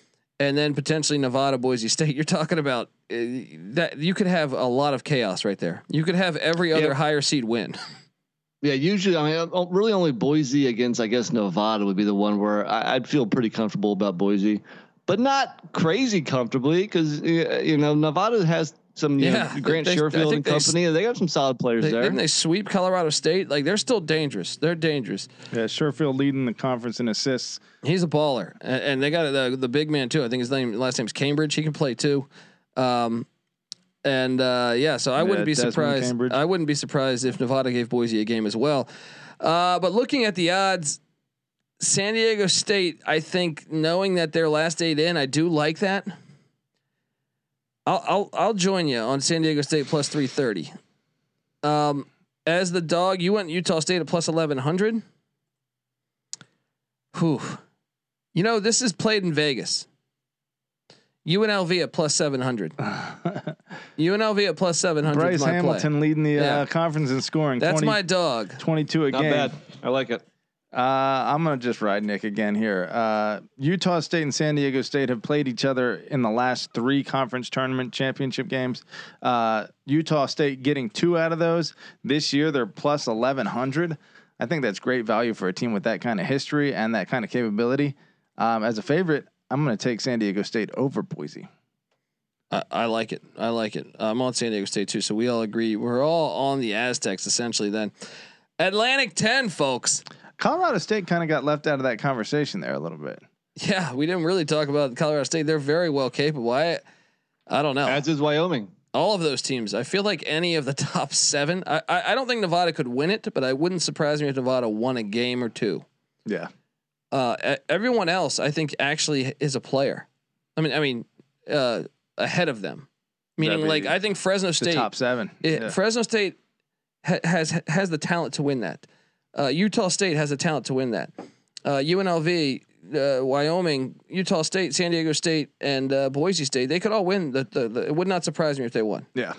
and then potentially Nevada, Boise State. You're talking about uh, that you could have a lot of chaos right there. You could have every other Yep. higher seed win. Yeah, usually, I mean, uh, really only Boise against, I guess, Nevada would be the one where I, I'd feel pretty comfortable about Boise, but not crazy comfortably because you know Nevada has some, you Yeah, know, Grant they- Sherfield and company. They got some solid players They, there. didn't they sweep Colorado State? Like they're still dangerous. They're dangerous. Yeah, Sherfield leading the conference in assists. He's a baller, and, and they got the the big man too. I think his name last name's Cambridge. He can play too. Um, and uh, yeah, so I wouldn't be Desmond surprised. Cambridge. I wouldn't be surprised if Nevada gave Boise a game as well. Uh, but looking at the odds, San Diego State, I think knowing that they're last eight in, I do like that. I'll I'll, I'll join you on San Diego State plus three thirty. Um, as the dog, you went Utah State at plus eleven hundred. Whew. You know, this is played in Vegas. UNLV at plus 700. UNLV at plus 700. Bryce is my Hamilton Play. leading the Yeah. uh, conference in scoring. That's 20 my dog. 22 a not game. bad. I like it. Uh, I'm gonna just ride Nick again here. Uh, Utah State and San Diego State have played each other in the last three conference tournament championship games. Uh, Utah State getting two out of those this year. They're plus 1100. I think that's great value for a team with that kind of history and that kind of capability. Um, as a favorite, I'm going to take San Diego State over Boise. I, I like it. I like it. I'm on San Diego State too, so we all agree. We're all on the Aztecs essentially. Then Atlantic 10, folks. Colorado State kind of got left out of that conversation there a little bit. Yeah, we didn't really talk about Colorado State. They're very well capable. I, I don't know. As is Wyoming. all of those teams. I feel like any of the top seven. I, I, I don't think Nevada could win it, but I wouldn't surprise me if Nevada won a game or two. Yeah. Uh, everyone else, I think, actually is a player. I mean, I mean, uh, ahead of them. Meaning, like, I think Fresno State, top seven. it- Yeah. Fresno State ha- has has the talent to win that. Uh, Utah State has the talent to win that. Uh, UNLV, uh, Wyoming, Utah State, San Diego State, and uh, Boise State, they could all win. The, the, the, it would not surprise me if they won. yeah.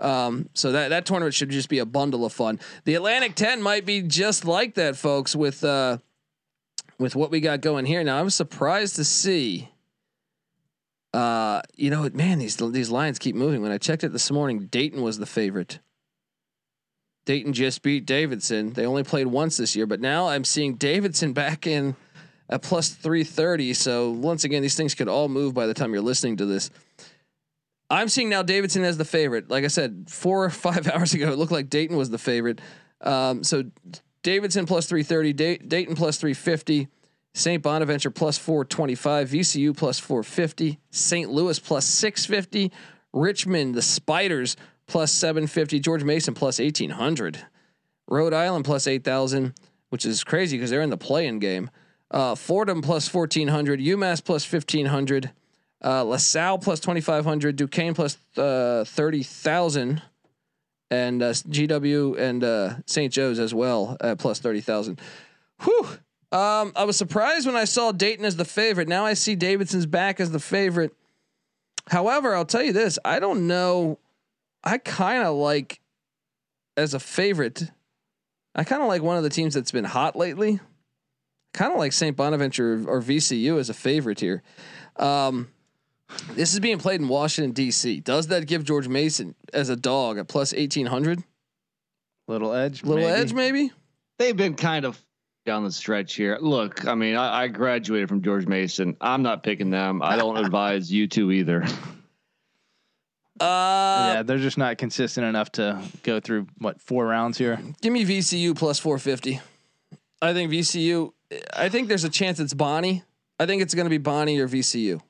Um, so that that tournament should just be a bundle of fun. The Atlantic 10 might be just like that, folks, with uh, with what we got going here. Now, I'm surprised to see. Uh, you know, man, these these lines keep moving. When I checked it this morning, Dayton was the favorite. Dayton just beat Davidson. They only played once this year, but now I'm seeing Davidson back in at plus 330. So once again, these things could all move by the time you're listening to this. I'm seeing now Davidson as the favorite. Like I said, four or five hours ago, it looked like Dayton was the favorite. Um, so Davidson plus 330, Day- Dayton plus 350, St. Bonaventure plus 425, VCU plus 450, St. Louis plus 650, Richmond, the Spiders plus 750, George Mason plus 1800, Rhode Island plus 8,000, which is crazy because they're in the play-in game. Uh, Fordham plus 1400, UMass plus 1500, uh, LaSalle plus 2500, Duquesne plus uh, 30,000, and uh, GW and uh, St. Joe's as well plus 30,000. Whew. Um, I was surprised when I saw Dayton as the favorite. Now I see Davidson's back as the favorite. However, I'll tell you this: I don't know. I kind of like as a favorite. I kind of like one of the teams that's been hot lately. Kind of like St. Bonaventure or VCU as a favorite here. Um, this is being played in Washington D.C. Does that give George Mason as a dog at plus eighteen hundred? Little edge. Little maybe. edge, maybe. They've been kind of down the stretch here. Look, I mean, I, I graduated from George Mason. I'm not picking them. I don't advise you to either. Uh, yeah, they're just not consistent enough to go through what four rounds here. Give me VCU plus 450. I think VCU. I think there's a chance it's Bonnie. I think it's going to be Bonnie or VCU.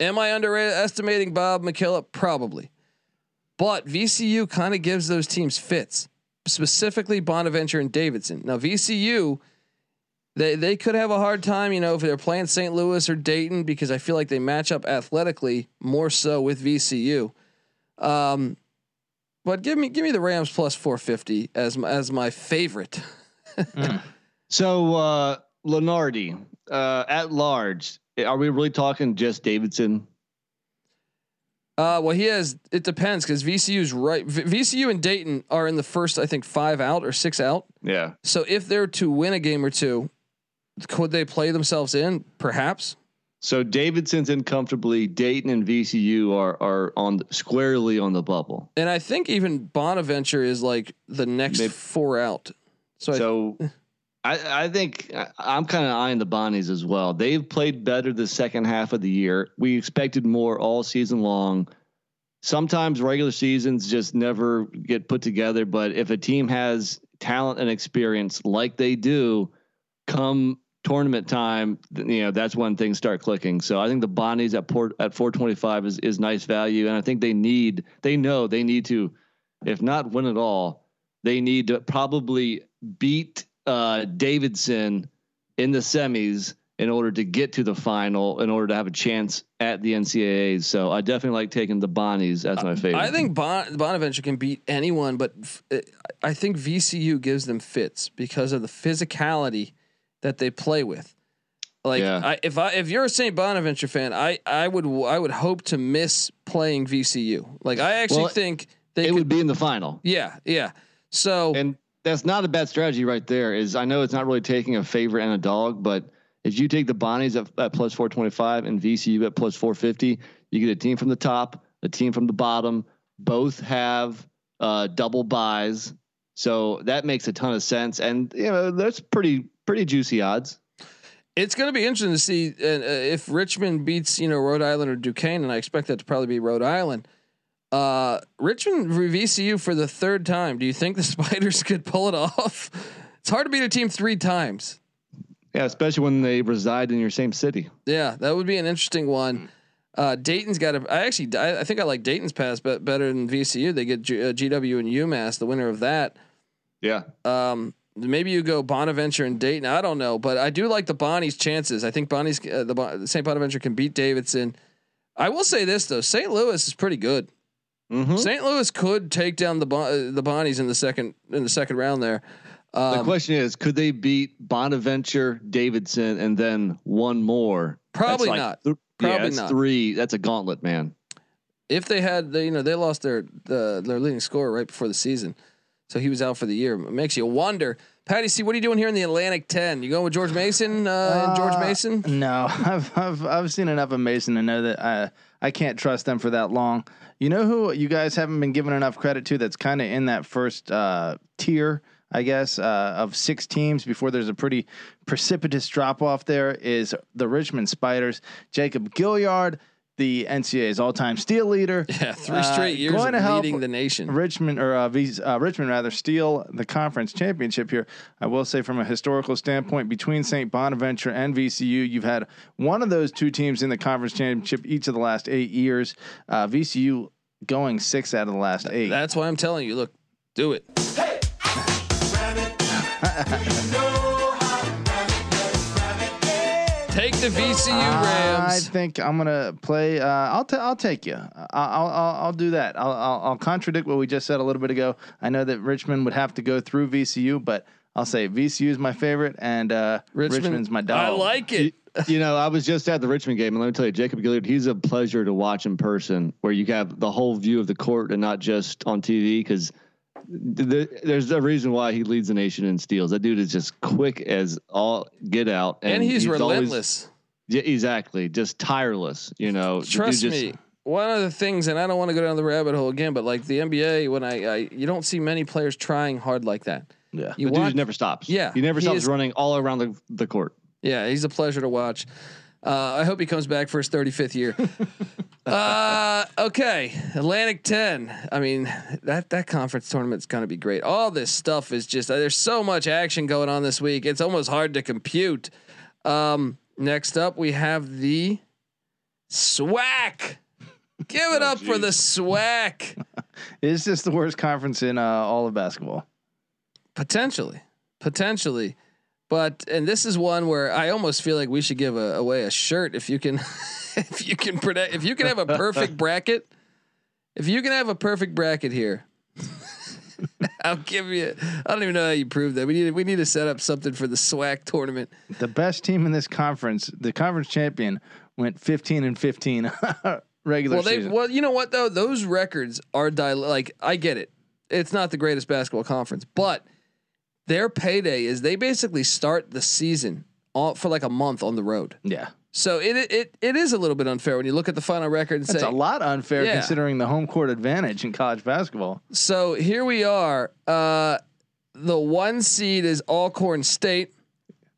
Am I underestimating Bob McKillop? Probably. But VCU kind of gives those teams fits, specifically Bonaventure and Davidson. Now VCU, they they could have a hard time, you know, if they're playing St. Louis or Dayton because I feel like they match up athletically more so with VCU. Um, but give me give me the Rams plus 450 as my, as my favorite. So uh Lunardi, uh at large, are we really talking just Davidson? Uh, well, he has. It depends because VCU's right. V- VCU and Dayton are in the first, I think, five out or six out. Yeah. So if they're to win a game or two, could they play themselves in? Perhaps. So Davidson's in comfortably. Dayton and VCU are are on squarely on the bubble. And I think even Bonaventure is like the next Maybe- four out. So, I, So I, I think I- I'm kind of eyeing the Bonnies as well. They've played better the second half of the year. We expected more all season long. Sometimes regular seasons just never get put together, but if a team has talent and experience like they do, come tournament time, you know that's when things start clicking. So I think the Bonnies at port at 425 is is nice value, and I think they need they know they need to, if not win it all, they need to probably beat uh, Davidson in the semis in order to get to the final, in order to have a chance at the NCAAs. So I definitely like taking the Bonnies as my favorite. I think bon- Bonaventure can beat anyone, but f- I think VCU gives them fits because of the physicality that they play with. Like Yeah. I, if I if you're a St. Bonaventure fan, I I would I would hope to miss playing VCU. Like I actually Well, think they it could, would be in the final. yeah yeah. So And that's not a bad strategy right there. Is I know it's not really taking a favorite and a dog, but if you take the Bonnies at, at plus 425 and VCU at plus 450, you get a team from the top, a team from the bottom. Both have uh, double buys, so that makes a ton of sense. And you know that's pretty pretty juicy odds. it's going to be interesting to see uh, uh, if Richmond beats you know Rhode Island or Duquesne, and I expect that to probably be Rhode Island. Uh, Richmond VCU for the third time. Do you think the Spiders could pull it off? It's hard to beat a team three times. Yeah, especially when they reside in your same city. Yeah, that would be an interesting one. Uh, Dayton's got a. I actually, I, I think I like Dayton's pass, but better than VCU. They get G, uh, GW and UMass, the winner of that. Yeah, Um, maybe you go Bonaventure and Dayton. I don't know, but I do like the Bonnie's chances. I think Bonnie's uh, the Bon- St. Bonaventure can beat Davidson. I will say this though, St. Louis is pretty good. Mhm. St. Louis could take down the Bon- uh, the Bonnies in the second in the second round there. the Um, question is, could they beat Bonaventure, Davidson, and then one more? Probably That's not. th- yeah, Probably that's not. three. That's a gauntlet, man. if they had, the, you know, they lost their the, their leading scorer right before the season, so he was out for the year. It makes you wonder. Patty, see, what are you doing here in the Atlantic Ten? You going with George Mason uh, and George Uh, Mason? No, I've I've I've seen enough of Mason to know that I I can't trust them for that long. You know who you guys haven't been given enough credit to? That's kind of in that first uh, tier, I guess, uh, of six teams before there's a pretty precipitous drop off. There is the Richmond Spiders, Jacob Gilliard, the NCAA's all time steal leader. Yeah, three Uh, straight years going to help leading the nation. Richmond or uh, V's, uh, Richmond rather steal the conference championship here. I will say from a historical standpoint, between St. Bonaventure and VCU, you've had one of those two teams in the conference championship each of the last eight years. Uh, VCU going six out of the last eight. That's why I'm telling you. Look, do it. Take the VCU I think I'm gonna play. Uh, I'll t- I'll take you. I'll I'll, I'll, I'll do that. I'll, I'll I'll contradict what we just said a little bit ago. I know that Richmond would have to go through VCU, but I'll say VCU is my favorite and uh, Richmond, Richmond's my dog. I like it. you know, I was just at the Richmond game, and let me tell you, Jacob Gilliard, he's a pleasure to watch in person, where you have the whole view of the court and not just on TV. Because th- there's a reason why he leads the nation in steals. That dude is just quick as all get out, And, he's, always- relentless. Yeah, exactly, just tireless. You know, Trust just- me. One of the things, and I don't want to go down the rabbit hole again, but like the NBA, when I, I you don't see many players trying hard like that. Yeah. You The dude never stops. Yeah, he never he stops is- running all around the, the court. Yeah, he's a pleasure to watch. Uh, I hope he comes back for his 35th year. uh, okay, Atlantic 10. I mean, that that conference tournament's going to be great. All this stuff is just uh, there's so much action going on this week. It's almost hard to compute. Um, next up, we have the SWAC. Give it up for the SWAC. Is this the worst conference in uh, all of basketball? Potentially, potentially, but and this is one where I almost feel like we should give a, away a shirt if you can, if you can predict, if you can have a perfect bracket, if you can have a perfect bracket here, I'll give you. I don't even know how you prove that. We need we need to set up something for the SWAC tournament. The best team in this conference, the conference champion, went 15 and 15 regular Well, they season. well, you know what though? Those records are dil- like I get it. It's not the greatest basketball conference, but their payday is they basically start the season all, for like a month on the road. yeah. So it it it is a little bit unfair when you look at the final record and That's say. a lot unfair Yeah. considering the home court advantage in college basketball. So here we are. Uh, the one seed is Alcorn State.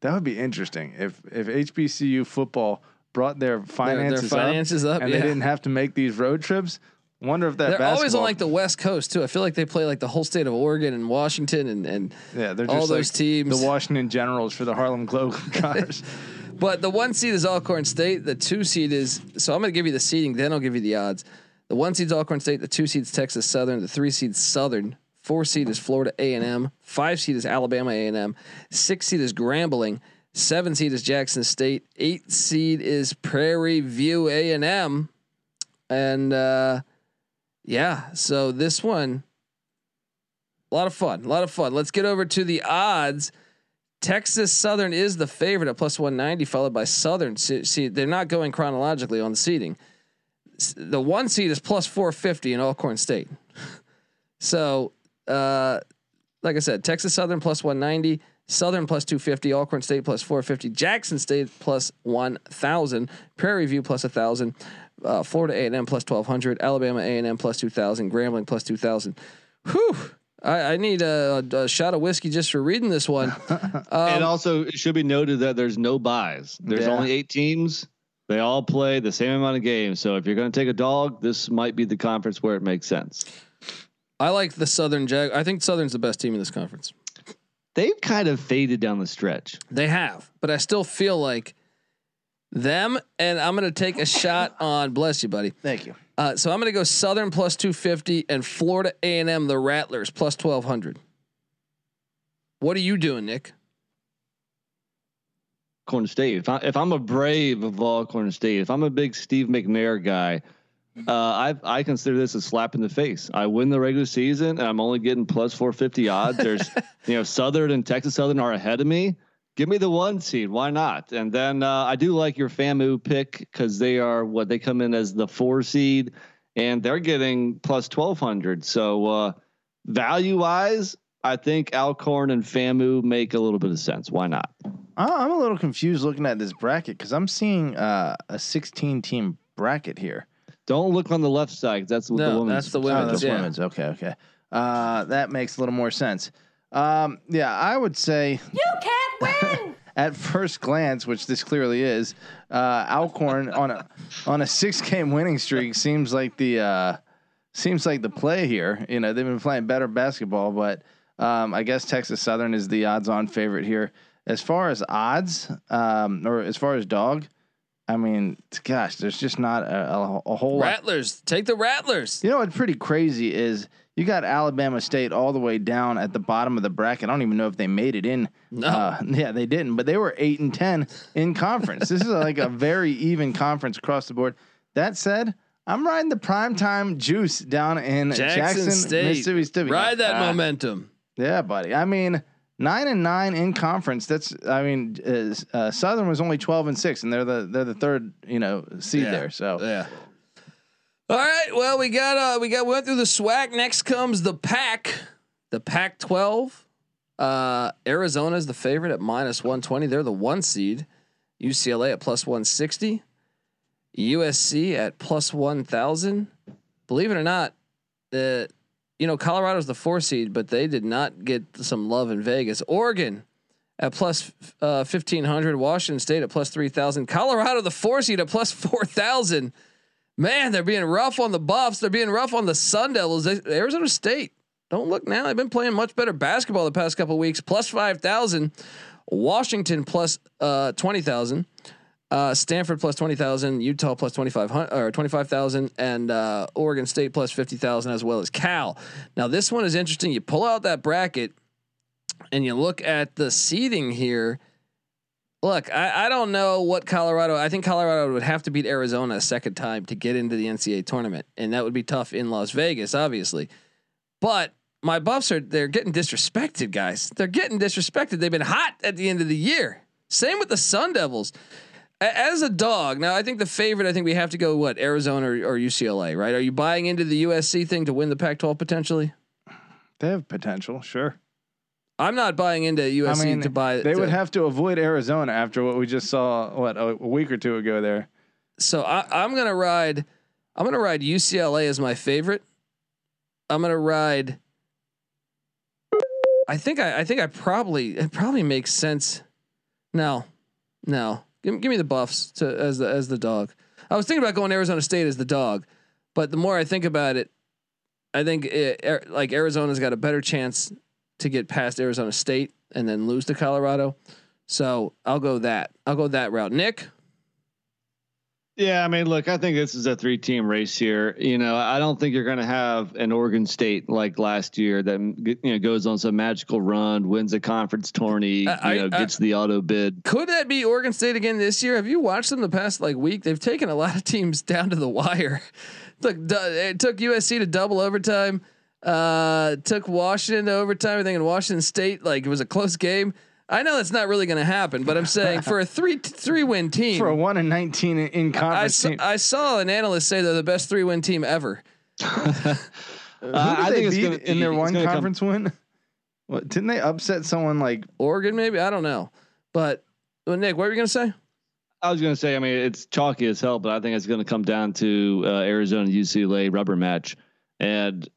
That would be interesting if if HBCU football brought their finances, finances up, and yeah. they didn't have to make these road trips. Wonder if that They're always on like the West Coast too. I feel like they play like the whole state of Oregon and Washington and and yeah they're all those like teams. the Washington Generals for the Harlem Globetrotters. But the one seed is Alcorn State. The two seed is so I'm going to give you the seeding, then I'll give you the odds. The one seed's Alcorn State. The two seed's Texas Southern. The three seed's Southern. Four seed is Florida A and M. Five seed is Alabama A and M. Six seed is Grambling. Seven seed is Jackson State. Eight seed is Prairie View A and M. And uh, yeah, so this one, a lot of fun. A lot of fun. Let's get over to the odds. Texas Southern is the favorite at plus 190, followed by Southern. See, they're not going chronologically on the seeding. S- The one seed is plus 450 in Alcorn State. so, uh, like I said, Texas Southern plus 190, Southern plus 250, Alcorn State plus 450, Jackson State plus 1,000, Prairie View plus 1,000, uh, Florida A&M plus 1,200, Alabama A&M plus 2,000, Grambling plus 2,000. Whew. I, I need a, a shot of whiskey just for reading this one. and um, also, it should be noted that there's no buys. There's Yeah. only eight teams. They all play the same amount of games. So if you're going to take a dog, this might be the conference where it makes sense. I like the Southern Jag. I think Southern's the best team in this conference. They've kind of faded down the stretch. They have, but I still feel like them. And I'm going to take a shot on. Bless you, buddy. Thank you. Uh, so I'm going to go Southern plus 250 and Florida A&M the Rattlers plus 1200. What are you doing, Nick? Corn State. If I if I'm a brave of Alcorn State, if I'm a big Steve McNair guy, uh, I I consider this a slap in the face. I win the regular season and I'm only getting plus 450 odds. There's you know Southern and Texas Southern are ahead of me. Give me the one seed. Why not? And then uh, I do like your FAMU pick because they are what they come in as the four seed and they're getting plus 1200. So uh, value wise, I think Alcorn and FAMU make a little bit of sense. Why not? I- I'm a little confused looking at this bracket because I'm seeing uh, a 16 team bracket here. Don't look on the left side. That's what No, the women's. that's the Oh, women's. that's yeah. women's. Okay, okay. Uh, that makes a little more sense. Um, yeah, I would say You can't win! at first glance, which this clearly is, uh, Alcorn on a on a six game winning streak seems like the uh, seems like the play here. You know, they've been playing better basketball, but um, I guess Texas Southern is the odds on favorite here. As far as odds, um, or as far as dog, I mean, gosh, there's just not a, a, a whole lot. Rattlers. Take the Rattlers. You know what's pretty crazy is you got Alabama State all the way down at the bottom of the bracket. I don't even know if they made it in. No. Uh, yeah, they didn't, but they were eight and ten in conference. this is like a very even conference across the board. That said, I'm riding the primetime juice down in Jackson, Jackson, State. Mississippi State. Ride that Ah, momentum. Yeah, buddy. I mean, nine and nine in conference. That's I mean, uh, uh, Southern was only twelve and six, and they're the they're the third you know seed Yeah. there. So Yeah. All right. Well, we got uh we got went through the SWAC. Next comes the pack. The Pac-12, uh, Arizona is the favorite at minus 120. They're the one seed. UCLA at plus 160. USC at plus 1,000. Believe it or not, the you know Colorado's the four seed, but they did not get some love in Vegas. Oregon at plus uh, 1500. Washington State at plus 3000. Colorado the four seed at plus 4000. Man, they're being rough on the Buffs. They're being rough on the Sun Devils. They, Arizona State. Don't look now. They've been playing much better basketball the past couple weeks. Plus 5,000. Washington plus, uh, 20,000. Uh, Stanford plus 20,000. Utah plus 2500 or 25,000. And uh, Oregon State plus 50,000 as well as Cal. Now, this one is interesting. You pull out that bracket and you look at the seeding here. Look, I, I don't know what Colorado. I think Colorado would have to beat Arizona a second time to get into the NCAA tournament, and that would be tough in Las Vegas, obviously. But my Buffs are they're getting disrespected, guys. They're getting disrespected. They've been hot at the end of the year. Same with the Sun Devils. As a dog, now I think the favorite. I think we have to go what Arizona or, or UCLA, right? Are you buying into the USC thing to win the Pac-12 potentially? They have potential, sure. I'm not buying into USC I mean, to buy. they to- would have to avoid Arizona after what we just saw. What a, week or two ago there. So I, I'm gonna ride. I'm gonna ride UCLA as my favorite. I'm gonna ride. I think I, I think I probably it probably makes sense. No, no. Give, give me the Buffs to as the as the dog. I was thinking about going Arizona State as the dog, but the more I think about it, I think it, er, like Arizona's got a better chance to get past Arizona State and then lose to Colorado. So I'll go that. I'll go that route. Nick. Yeah, I mean, look, I think this is a three-team race here. You know, I don't think you're going to have an Oregon State like last year that you know goes on some magical run, wins a conference tourney, I- you know, I- gets the auto bid. Could that be Oregon State again this year? Have you watched them the past like week? They've taken a lot of teams down to the wire. Look, it took USC to double overtime. Uh, took Washington to overtime. I think in Washington State, like it was a close game. I know that's not really going to happen, but I'm saying for a three three win team, For a one and nineteen in, in I, conference saw, team, I saw an analyst say they're the best three win team ever. who did I they think it's beat gonna- in their one gonna come- conference win? What didn't they upset someone like? Oregon, maybe I don't know, but well, Nick, what were you going to say? I was going to say, I mean, it's chalky as hell, but I think it's going to come down to uh, Arizona UCLA rubber match, and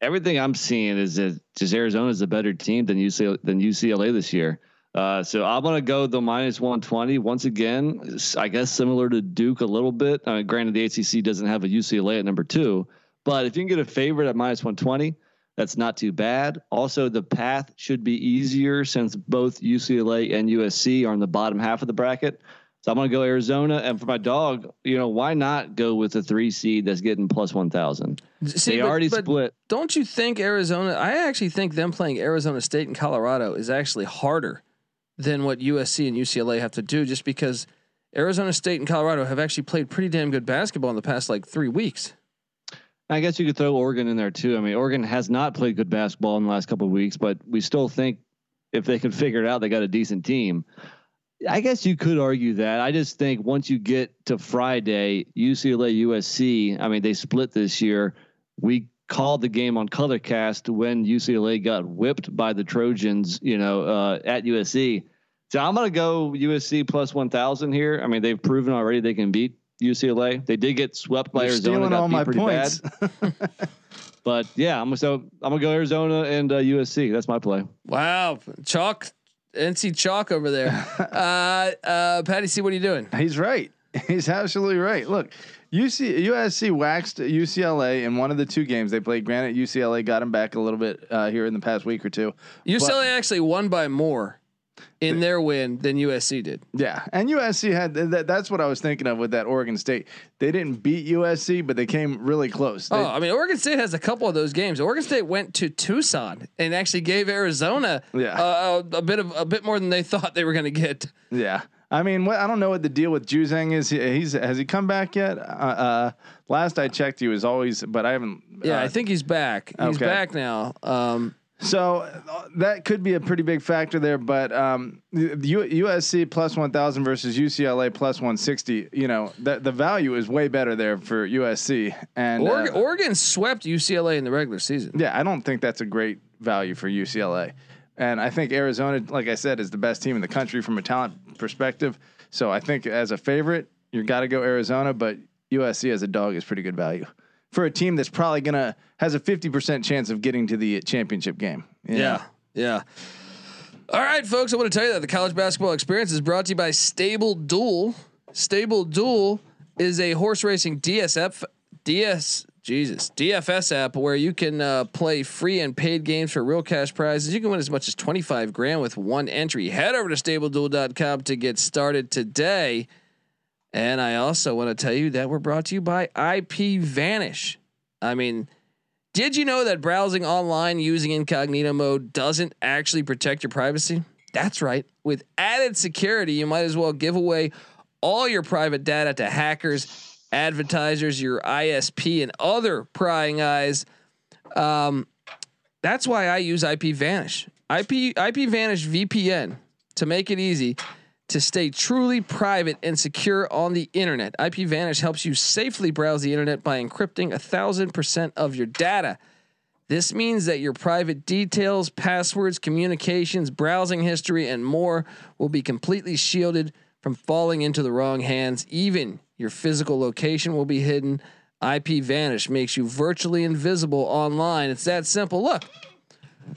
everything I'm seeing is that just Arizona is a better team than UCLA than UCLA this year. Uh, so I'm to go the minus 120 once again. I guess similar to Duke a little bit. Uh, granted, the ACC doesn't have a UCLA at number two, but if you can get a favorite at minus 120. That's not too bad. Also, the path should be easier since both UCLA and USC are in the bottom half of the bracket. So I'm going to go Arizona. And for my dog, you know, why not go with the three seed that's getting plus 1,000? See, They but- already but split. Don't you think Arizona? I actually think them playing Arizona State and Colorado is actually harder than what USC and UCLA have to do, just because Arizona State and Colorado have actually played pretty damn good basketball in the past like three weeks. I guess you could throw Oregon in there too. I mean, Oregon has not played good basketball in the last couple of weeks, but we still think if they can figure it out, they got a decent team. I guess you could argue that. I just think once you get to Friday, UCLA USC, I mean, they split this year. We called the game on Colorcast when UCLA got whipped by the Trojans, you know, uh, at USC. So I'm going to go USC plus 1,000 here. I mean, they've proven already they can beat UCLA. They did get swept by You're Arizona. stealing all my pretty points. bad. But yeah, I'm so I'm gonna go Arizona and uh, USC. That's my play. Wow, chalk, NC chalk over there. uh, uh, Patty C, what are you doing? He's right. He's absolutely right. Look, UC USC waxed UCLA in one of the two games they played. Granted, UCLA got him back a little bit uh, here in the past week or two. UCLA actually won by more in their win than USC did. Yeah, and USC had that. That's what I was thinking of with that Oregon State. They didn't beat USC, but they came really close. They- Oh, I mean, Oregon State has a couple of those games. Oregon State went to Tucson and actually gave Arizona Yeah. uh, a, a bit of a bit more than they thought they were going to get. Yeah. I mean, what, I don't know what the deal with Juzang is. He, he's has he come back yet? Uh, uh, last I checked, he was always, but I haven't. Yeah, uh, I think he's back. He's okay. back now. Um, so. uh, That could be a pretty big factor there, but um, USC plus one thousand versus UCLA plus one sixty. You know, the the value is way better there for USC. And Oregon, uh, Oregon swept UCLA in the regular season. yeah, I don't think that's a great value for UCLA. And I think Arizona, like I said, is the best team in the country from a talent perspective. So I think as a favorite, you got to go Arizona, but USC as a dog is pretty good value for a team that's probably gonna has a fifty percent chance of getting to the championship game. know? Yeah. Yeah. All right, folks. I want to tell you that the college basketball experience is brought to you by Stable Duel. Stable Duel is a horse racing DSF DS Jesus DFS app where you can uh, play free and paid games for real cash prizes. You can win as much as twenty five grand with one entry. Head over to StableDuel.com to get started today. And I also want to tell you that we're brought to you by IP Vanish. I mean, did you know that browsing online using incognito mode doesn't actually protect your privacy? That's right. With added security, you might as well give away all your private data to hackers, advertisers, your ISP, and other prying eyes. Um, that's why I use IP Vanish. IP IP Vanish VPN to make it easy to stay truly private and secure on the internet. IP Vanish helps you safely browse the internet by encrypting a thousand percent of your data. This means that your private details, passwords, communications, browsing history, and more will be completely shielded from falling into the wrong hands. Even your physical location will be hidden. IP Vanish makes you virtually invisible online. It's that simple. Look,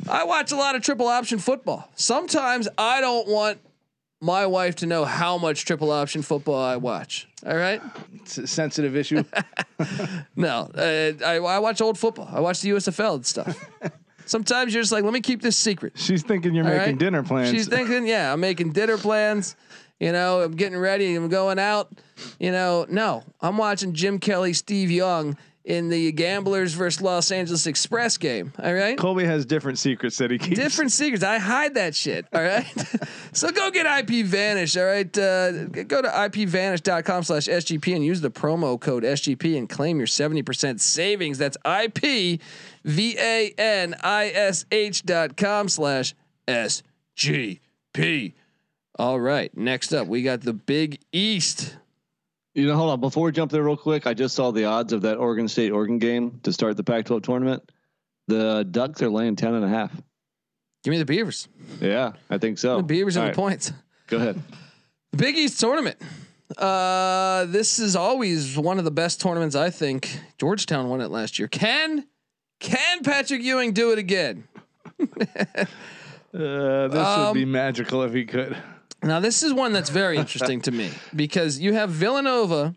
I watch a lot of triple option football. Sometimes I don't want my wife to know how much triple option football I watch. All right. It's a sensitive issue. No, uh, I, I watch old football. I watch the USFL and stuff. Sometimes you're just like, let me keep this secret. She's thinking you're All making right? dinner plans. She's thinking, yeah, I'm making dinner plans. You know, I'm getting ready. I'm going out. You know, no, I'm watching Jim Kelly, Steve Young in the Gamblers versus Los Angeles Express game. All right. Colby has different secrets that he keeps. Different secrets. I hide that shit. All right. so go get IP Vanish. All right. Uh, go to ipvanish.com slash SGP and use the promo code SGP and claim your 70% savings. That's IP V A N I S H dot com slash SGP. All right. Next up, we got the Big East. You know, hold on. Before we jump there, real quick, I just saw the odds of that Oregon State Oregon game to start the Pac-12 tournament. The Ducks are laying ten and a half. Give me the Beavers. Yeah, I think so. The Beavers and right, the points. Go ahead. The Big East tournament. Uh, this is always one of the best tournaments. I think Georgetown won it last year. Can can Patrick Ewing do it again? Uh, this Um, would be magical if he could. Now this is one that's very interesting to me because you have Villanova,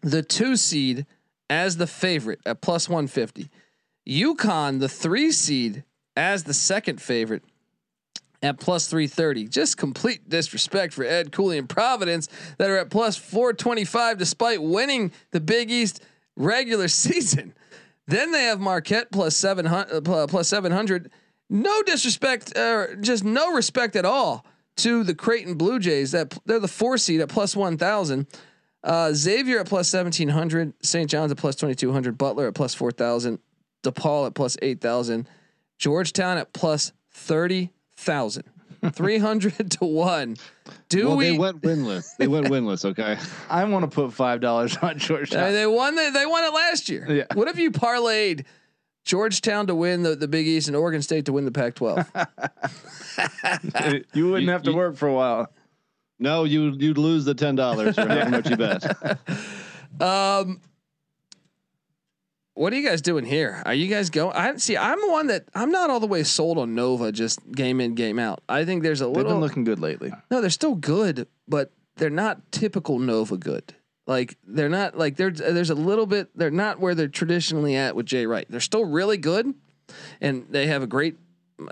the two seed, as the favorite at plus one fifty. UConn, the three seed, as the second favorite at plus 330. Just complete disrespect for Ed Cooley and Providence that are at plus 425 despite winning the Big East regular season. Then they have Marquette plus 700 uh, plus 700. No disrespect uh, just no respect at all to the Creighton Blue Jays that they're the 4 seed at plus 1000. Uh, Xavier at plus 1700, St. John's at plus 2200, Butler at plus 4000, DePaul at plus 8000, Georgetown at plus 30,000. 300 to 1. Do well, we they went winless. They went winless. Okay. I want to put five dollars on Georgetown. mean, they won the, they won it last year. Yeah. What if you parlayed Georgetown to win the, the Big East and Oregon State to win the Pac-12? you wouldn't You- have to you- work for a while. No, you you'd lose the ten dollars or however much you bet. Um, what are you guys doing here? Are you guys going? I see. I'm the one that I'm not all the way sold on Nova. Just game in, game out. I think there's a little They've been looking good lately. no, they're still good, but they're not typical Nova good. Like they're not like there's there's a little bit. They're not where they're traditionally at with Jay Wright. They're still really good, and they have a great,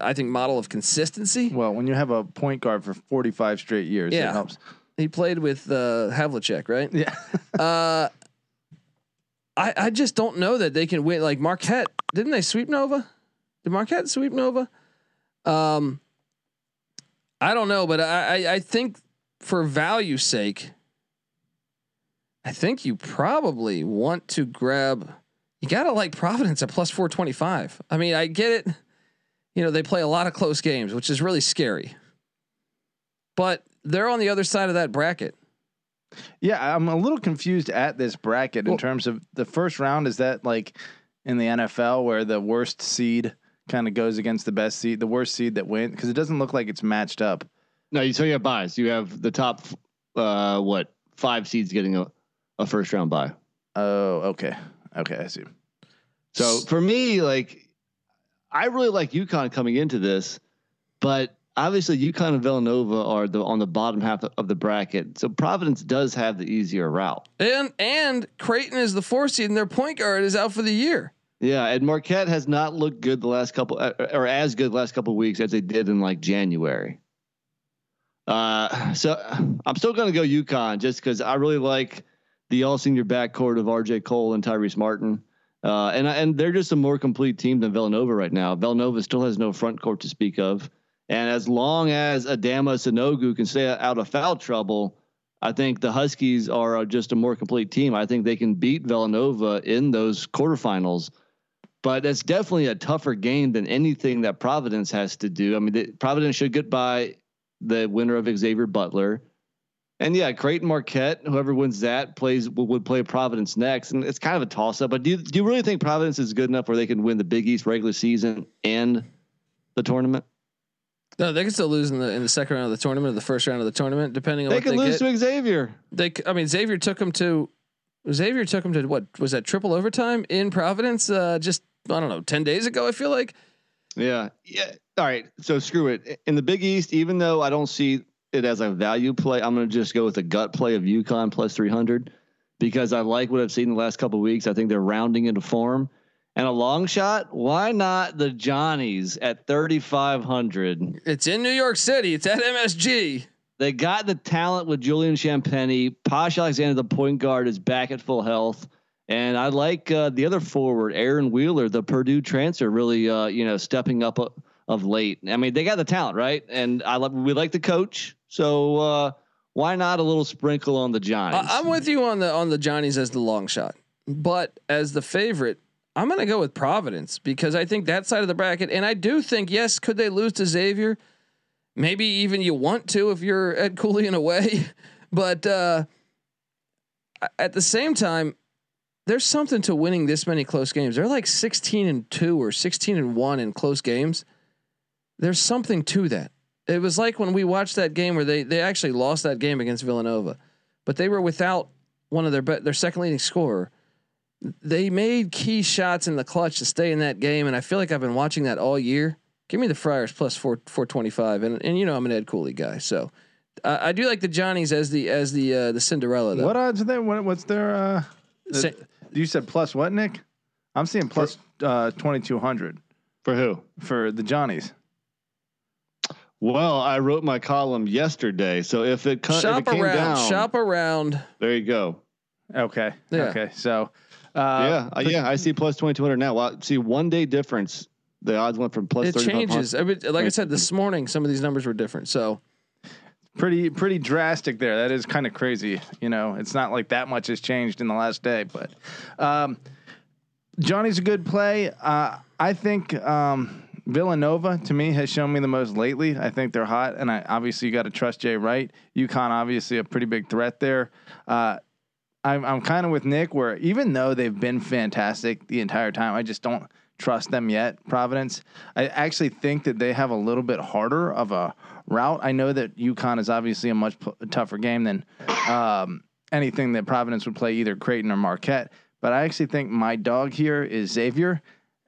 I think, model of consistency. Well, when you have a point guard for 45 straight years, Yeah. it helps. He played with uh, Havlicek, right? Yeah. Uh, I I just don't know that they can win. Like Marquette, didn't they sweep Nova? Did Marquette sweep Nova? Um, I don't know, but I I, I think for value sake, I think you probably want to grab. You gotta like Providence at plus four twenty five. I mean, I get it. You know, they play a lot of close games, which is really scary. But they're on the other side of that bracket. Yeah, I'm a little confused at this bracket Well- in terms of the first round. Is that like in the NFL where the worst seed kind of goes against the best seed, the worst seed that wins because it doesn't look like it's matched up. No, you so you have buys. You have the top, uh, what five seeds getting a, a first round buy. Oh, okay, okay, I see. So for me, like, I really like UConn coming into this, but obviously UConn and Villanova are the on the bottom half of the bracket. So Providence does have the easier route. And and Creighton is the four seed, and their point guard is out for the year. Yeah, and Marquette has not looked good the last couple, uh, or as good the last couple of weeks as they did in like January. Uh, so I'm still going to go UConn just because I really like the all senior backcourt of RJ Cole and Tyrese Martin. Uh, and and they're just a more complete team than Villanova right now. Villanova still has no front court to speak of, and as long as Adama Sanogo can stay out of foul trouble, I think the Huskies are just a more complete team. I think they can beat Villanova in those quarterfinals, but it's definitely a tougher game than anything that Providence has to do. I mean, the, Providence should get by the winner of Xavier Butler. And yeah, Creighton Marquette, whoever wins that plays would play Providence next, and it's kind of a toss up. But do you, do you really think Providence is good enough where they can win the Big East regular season and the tournament? No, they can still lose in the in the second round of the tournament or the first round of the tournament, depending on They what could they could lose get. to Xavier. They, I mean, Xavier took them to Xavier took them to what was that triple overtime in Providence? Uh, just I don't know, ten days ago. I feel like Yeah. Yeah. All right. So screw it. In the Big East, even though I don't see it as a value play, I'm going to just go with a gut play of UConn plus 300 because I like what I've seen the last couple of weeks. I think they're rounding into form. And a long shot, why not the Johnnies at 3,500? it's in New York City. It's at MSG. They got the talent with Julian Champagnie. Posh Alexander, the point guard, is back at full health. And I like uh, the other forward, Aaron Wheeler, the Purdue transfer, really, uh, you know, stepping up uh, of late. I mean, they got the talent, right? And I love, we like the coach. So uh, why not a little sprinkle on the Johnnies? I, I'm with you on the on the Johnnies as the long shot, but as the favorite, I'm going to go with Providence because I think that side of the bracket, and I do think yes, could they lose to Xavier? Maybe even you want to if you're Ed Cooley in a way, but uh, at the same time, there's something to winning this many close games. They're like 16 and two or 16 and one in close games. There's something to that. It was like when we watched that game where they they actually lost that game against Villanova, but they were without one of their be- their second leading scorer. They made key shots in the clutch to stay in that game, and I feel like I've been watching that all year. Give me the Friars plus four four twenty five, and and you know I'm an Ed Cooley guy, so uh, I do like the Johnnies as the as the uh, the Cinderella. Though. What odds are they? What, what's their? Uh, the- Sa- you said plus what, Nick? I'm seeing plus uh, 2200 For who? for the Johnnies. Well, I wrote my column yesterday. So if it, co- if it came around, down, shop around. there you go. Okay. Yeah. Okay. So. Uh, yeah, uh, yeah, I see plus twenty two hundred now. Well, see one day difference. The odds went from plus. It changes. I mean, like I said this morning, some of these numbers were different. So pretty pretty drastic there. That is kind of crazy. You know, it's not like that much has changed in the last day, but um, Johnny's a good play. Uh, I think um, Villanova to me has shown me the most lately. I think they're hot, and I obviously you got to trust Jay Wright. UConn obviously a pretty big threat there. Uh, I'm I'm kind of with Nick where even though they've been fantastic the entire time, I just don't trust them yet. Providence. I actually think that they have a little bit harder of a route. I know that UConn is obviously a much p- tougher game than um, anything that Providence would play, either Creighton or Marquette. But I actually think my dog here is Xavier.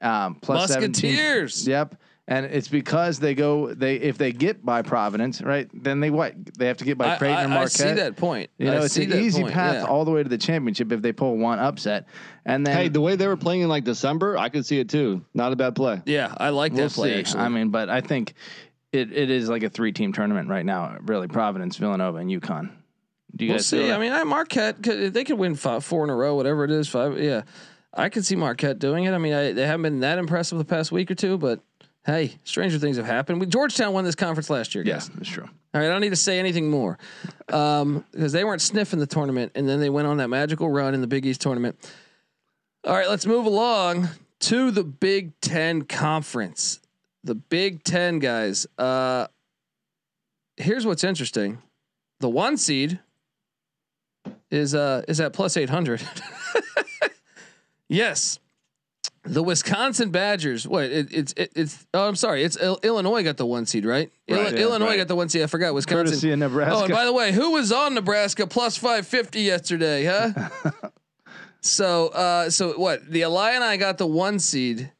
Um, plus 17. Musketeers. Yep. And it's because they go they if they get by Providence, right? Then they what? They have to get by I, Creighton I, or I Marquette. see that point. You I know, it's see an easy point, path yeah. all the way to the championship if they pull one upset. And then Hey, the way they were playing in like December, I could see it too. Not a bad play. Yeah, I like we'll that play. see. Actually, I mean, but I think it, it is like a three team tournament right now. Really, Providence, Villanova, and UConn. Do you we'll guys see. I mean, I Marquette could, they could win five, four in a row, whatever it is. Five, yeah, I could see Marquette doing it. I mean, I, they haven't been that impressive the past week or two, but hey, stranger things have happened. We, Georgetown won this conference last year, guys. yes, that's true. All right, I don't need to say anything more um, because they weren't sniffing the tournament, and then they went on that magical run in the Big East tournament. All right, let's move along to the Big Ten conference. The Big Ten guys. Uh, here's what's interesting: the one seed is uh is at plus eight hundred. yes, The Wisconsin Badgers. What? It, it's it, it's. Oh, I'm sorry. It's Il- Illinois got the one seed, right? Right, yeah, Illinois right. got the one seed. I forgot Wisconsin. Courtesy of Nebraska. Oh, and by the way, who was on Nebraska plus five fifty yesterday? Huh? so, uh, so what? The Illini got the one seed.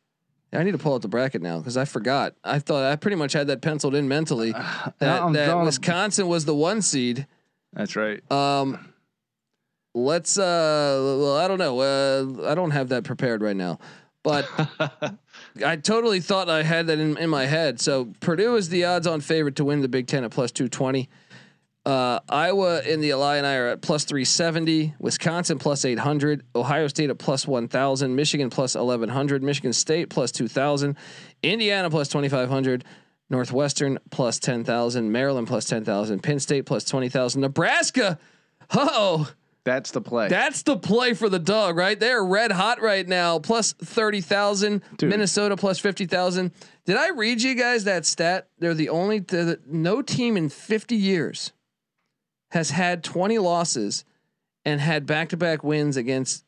I need to pull out the bracket now because I forgot. I thought I pretty much had that penciled in mentally. That, that Wisconsin was the one seed. That's right. Um, let's. Uh, well, I don't know. Uh, I don't have that prepared right now, but I totally thought I had that in, in my head. So Purdue is the odds-on favorite to win the Big Ten at plus two twenty. Uh, Iowa in the Illini are at plus three seventy. Wisconsin plus eight hundred. Ohio State at plus one thousand. Michigan plus eleven hundred. Michigan State plus two thousand. Indiana plus twenty five hundred. Northwestern plus ten thousand. Maryland plus ten thousand. Penn State plus twenty thousand. Nebraska. Oh, That's the play. that's the play for the dog, right? They're red hot right now, plus 30,000. Dude. Minnesota plus 50,000. Did I read you guys that stat? They're the only, the- no team in 50 years has had 20 losses and had back to back wins against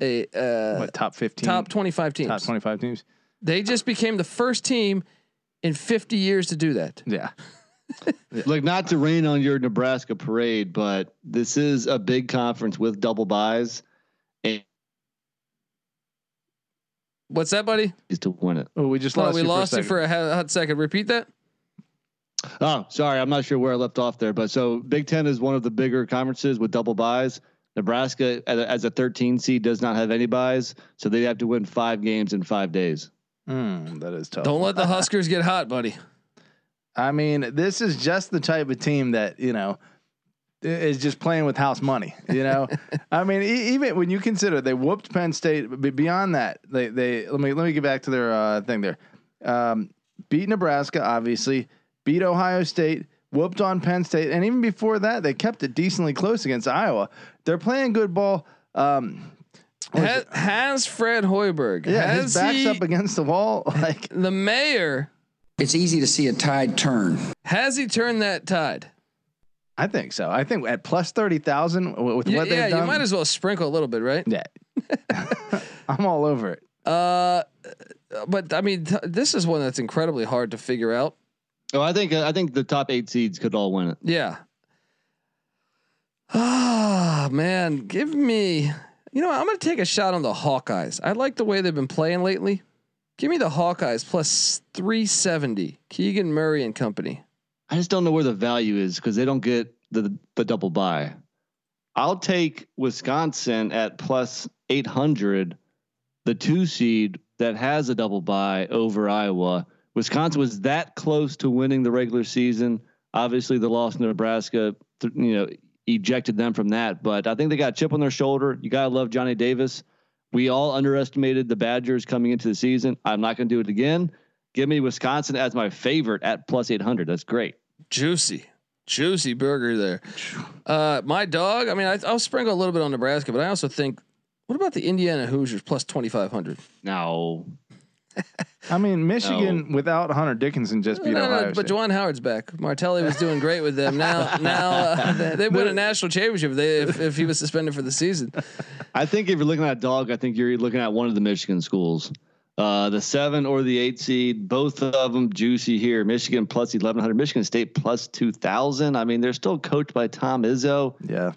a uh, what top fifteen? top 25 teams. top twenty five teams. They just became the first team in 50 years to do that. Yeah. Look, not to rain on your Nebraska parade, but this is a big conference with double buys and What's that, buddy? is to win it. Oh, we just Oh, lost. we you lost for a you for a hot hot second. Repeat that. Oh, sorry, I'm not sure where I left off there, but so Big Ten is one of the bigger conferences with double buys. Nebraska, as a, as a 13 seed, does not have any buys, so they have to win five games in five days. Mm, that is tough. Don't let the Huskers get hot, buddy. I mean, this is just the type of team that you know is just playing with house money. You know, I mean, e- even when you consider they whooped Penn State, but beyond that, they they let me let me get back to their uh, thing there. Um, beat Nebraska, obviously. Beat Ohio State. Whooped on Penn State, and even before that, they kept it decently close against Iowa. They're playing good ball. Um, Has, has Fred Hoiberg? yeah, has his back's he- up against the wall. Like the mayor It's easy to see a tide turn. has he turned that tide? I think so. I think at plus thirty thousand with Y- what they've done. Yeah, you might as well sprinkle a little bit, right? Yeah. I'm all over it. Uh, but I mean, t- this is one that's incredibly hard to figure out. Oh, I think I think the top eight seeds could all win it. Yeah. Ah, man, give me. You know, what, I'm going to take a shot on the Hawkeyes. I like the way they've been playing lately. Give me the Hawkeyes plus 370. Keegan Murray and company. I just don't know where the value is because they don't get the the double buy. I'll take Wisconsin at plus 800, the two seed that has a double buy over Iowa. Wisconsin was that close to winning the regular season. Obviously, the loss to Nebraska, you know, ejected them from that. But I think they got a chip on their shoulder. You gotta love Johnny Davis. We all underestimated the Badgers coming into the season. I'm not going to do it again. Give me Wisconsin as my favorite at plus 800. That's great. Juicy, juicy burger there. Uh, my dog. I mean, I, I'll sprinkle a little bit on Nebraska, but I also think, what about the Indiana Hoosiers plus 2,500? No, I mean, Michigan without Hunter Dickinson just beat No, no, Ohio but State. Juwan Howard's back. Martelli was doing great with them. Now, now uh, they, they win a national championship if, they, if, if he was suspended for the season. I think if you're looking at dog, I think you're looking at one of the Michigan schools. Uh, the seven or the eight seed, both of them juicy here. Michigan plus 1100, Michigan State plus 2000. I mean, they're still coached by Tom Izzo. yeah.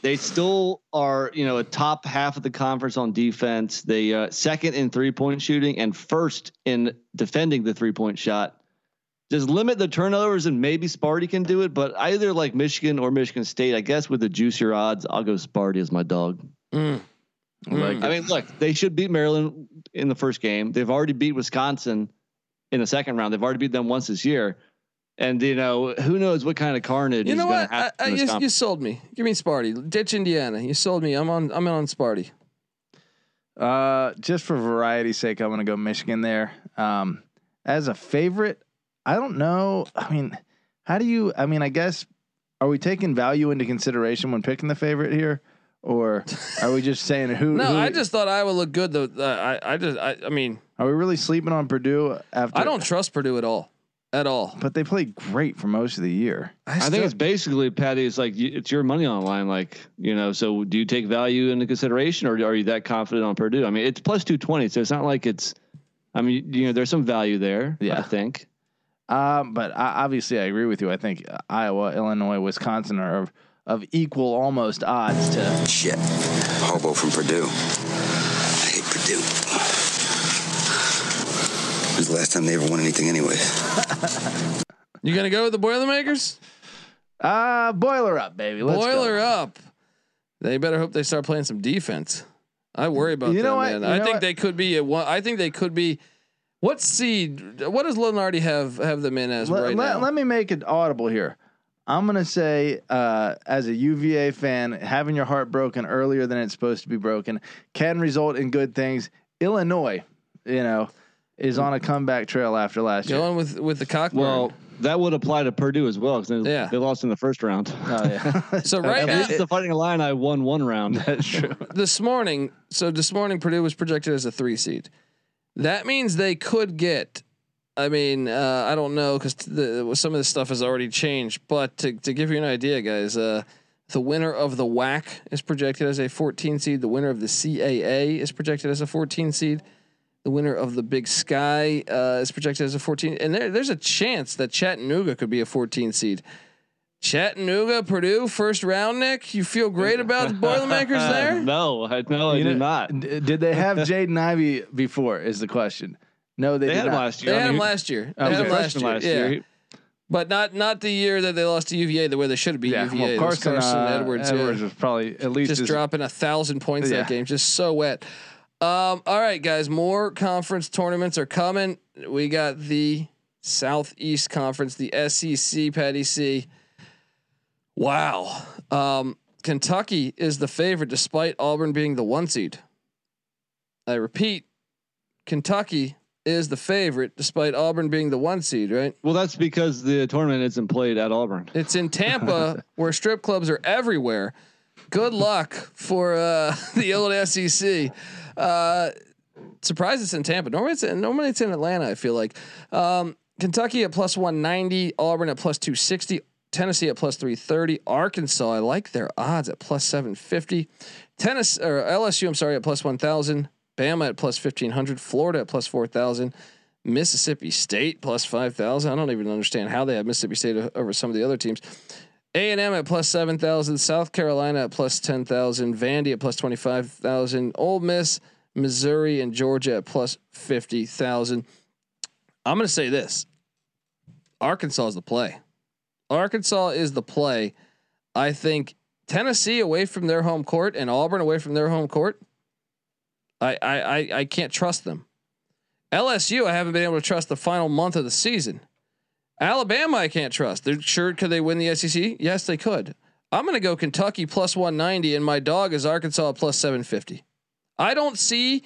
They still are, you know, a top half of the conference on defense. They uh, second in three point shooting and first in defending the three point shot. Just limit the turnovers and maybe Sparty can do it, but either like Michigan or Michigan State, I guess with the juicier odds, I'll go Sparty as my dog. Mm. Like I mean, look, they should beat Maryland in the first game. They've already beat Wisconsin in the second round. They've already beat them once this year. And you know, who knows what kind of carnage You know going what? to I. I, you, you sold me. Give me Sparty. Ditch Indiana. You sold me. I'm on. I'm in on Sparty. Uh, just for variety's sake, I'm gonna go Michigan there. Um, as a favorite, I don't know. I mean, how do you? I mean, I guess are we taking value into consideration when picking the favorite here, or are we just saying who? No, who- I just thought Iowa looked good though. Uh, I, I just, I, I mean, are we really sleeping on Purdue after? I don't trust Purdue at all. At all. But they played great for most of the year. I think it's basically Patty. It's like it's your money on the line. Like you know, so do you take value into consideration, or are you that confident on Purdue? I mean, it's plus two twenty, so it's not like it's. I mean, you know, there's some value there. Yeah. I think. Um, but I, obviously, I agree with you. I think Iowa, Illinois, Wisconsin are of, of equal almost odds to. Shit. Hobo from Purdue. I hate Purdue. When's the last time they ever won anything anyway? You gonna go with the Boilermakers? Uh, boiler up, baby. Let's Boiler go. up. They better hope they start playing some defense. I worry about You know what? man. You I know think what? they could be a one. I think they could be. What seed? What does Lunardi have have them in as Let, right let- now? let me make it audible here. I'm gonna say, uh, as a UVA fan, having your heart broken earlier than it's supposed to be broken can result in good things. Illinois, you know, is on a comeback trail after last year. Going with with the cockburn. Well, that would apply to Purdue as well because they, Yeah. they lost in the first round. Oh yeah, so right At now, least the Fighting Illini won one round. that's true. this morning, so this morning Purdue was projected as a three seed. That means they could get. I mean, uh, I don't know because some of this stuff has already changed. But to, to give you an idea, guys, uh, the winner of the WAC is projected as a 14 seed. The winner of the CAA is projected as a 14 seed. The winner of the Big Sky uh, is projected as a 14. And there, there's a chance that Chattanooga could be a 14 seed. Chattanooga, Purdue, first round, Nick. You feel great about the Boilermakers there? no, I no, I You did know, not. d- Did they have Jaden Ivey before? Is the question. No, they, They did had him last year. They I had him last year. he They was had a him last freshman year. last yeah. year. But not not the year that they lost to UVA, the way they should have beat Yeah, UVA. well, It Carson, Carson uh, Edwards, Edwards, yeah. was probably at least just as- dropping a thousand points Yeah. that game, just so wet. Um, all right, guys, more conference tournaments are coming. We got the Southeast Conference, the SEC, Patty C. Wow, um, Kentucky is the favorite despite Auburn being the one seed. I repeat, Kentucky is the favorite despite Auburn being the one seed, right? Well, that's because the tournament isn't played at Auburn. It's in Tampa where strip clubs are everywhere. Good luck for uh, the old SEC. Uh, surprised it's in Tampa. Normally it's in, normally it's in Atlanta. I feel like um, Kentucky at plus one ninety, Auburn at plus two sixty, Tennessee at plus three thirty, Arkansas. I like their odds at plus seven fifty. Tennessee or LSU. I'm sorry at plus one thousand. Bama at plus fifteen hundred. Florida at plus four thousand. Mississippi State plus five thousand. I don't even understand how they have Mississippi State over some of the other teams. A and M at plus seven thousand. South Carolina at plus ten thousand. Vandy at plus twenty five thousand. Ole Miss, Missouri, and Georgia at plus fifty thousand. I'm going to say this: Arkansas is the play. Arkansas is the play. I think Tennessee away from their home court and Auburn away from their home court. I I I, I can't trust them. LSU, I haven't been able to trust the final month of the season. Alabama, I can't trust. They're sure could they win the SEC? Yes, they could. I'm going to go Kentucky plus 190, and my dog is Arkansas plus 750. I don't see.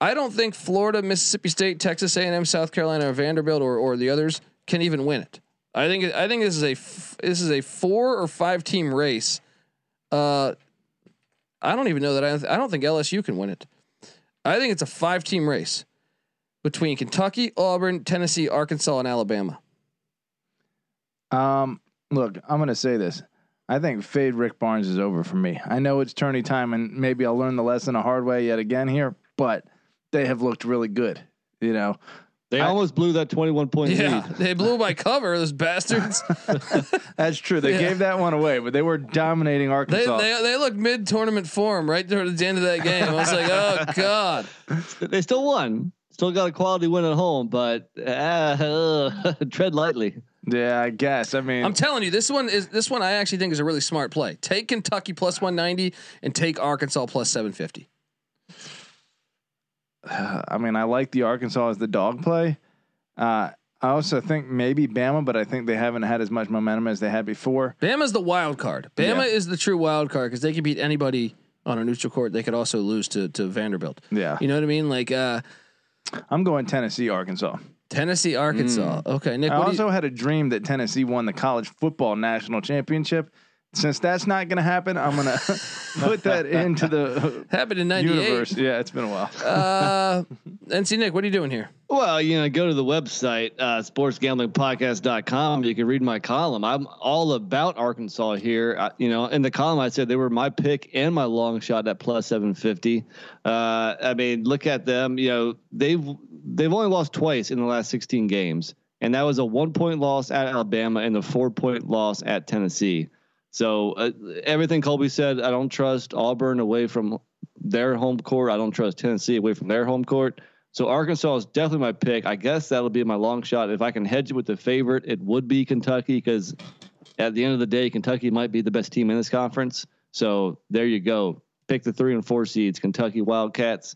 I don't think Florida, Mississippi State, Texas A&M, South Carolina, or Vanderbilt, or or the others can even win it. I think I think this is a this is a four or five team race. Uh, I don't even know that I I don't think LSU can win it. I think it's a five team race between Kentucky, Auburn, Tennessee, Arkansas, and Alabama. Um, look, I'm gonna say this. I think fade Rick Barnes is over for me. I know it's tourney time, and maybe I'll learn the lesson a hard way yet again here. But they have looked really good. You know, They I- almost blew that 21 point Yeah, lead. they blew my cover. Those bastards. that's true. They Yeah. gave that one away, but they were dominating They Arkansas. they they looked mid tournament form right towards the end of that game. I was like, oh god. They still won. Still got a quality win at home, but uh, tread lightly. yeah, I guess. I mean, I'm telling you, this one is this one I actually think is a really smart play. Take Kentucky plus 190 and take Arkansas plus 750. I mean, I like the Arkansas as the dog play. Uh, I also think maybe Bama, but I think they haven't had as much momentum as they had before. Bama's the wild card. Bama Yeah. is the true wild card because they can beat anybody on a neutral court. They could also lose to to Vanderbilt. Yeah, You know what I mean? Like uh, I'm going Tennessee, Arkansas. Tennessee, Arkansas. Mm. Okay, Nick. I What do you, also had a dream that Tennessee won the college football national championship, since that's not going to happen, I'm going to put that into the Happened in '98. universe. Yeah, it's been a while. Uh, NC Nick, what are you doing here? Well, you know, go to the website, uh, sportsgamblingpodcast.com. You can read my column. I'm all about Arkansas here. I, you know, in the column, I said they were my pick and my long shot at plus 750. Uh, I mean, look at them. You know, they've they've only lost twice in the last 16 games, and that was a one point loss at Alabama and a four point loss at Tennessee. So uh, everything Colby said, I don't trust Auburn away from their home court. I don't trust Tennessee away from their home court. So Arkansas is definitely my pick. I guess that'll be my long shot. If I can hedge it with the favorite, it would be Kentucky because at the end of the day, Kentucky might be the best team in this conference. So there you go. Pick the three and four seeds: Kentucky Wildcats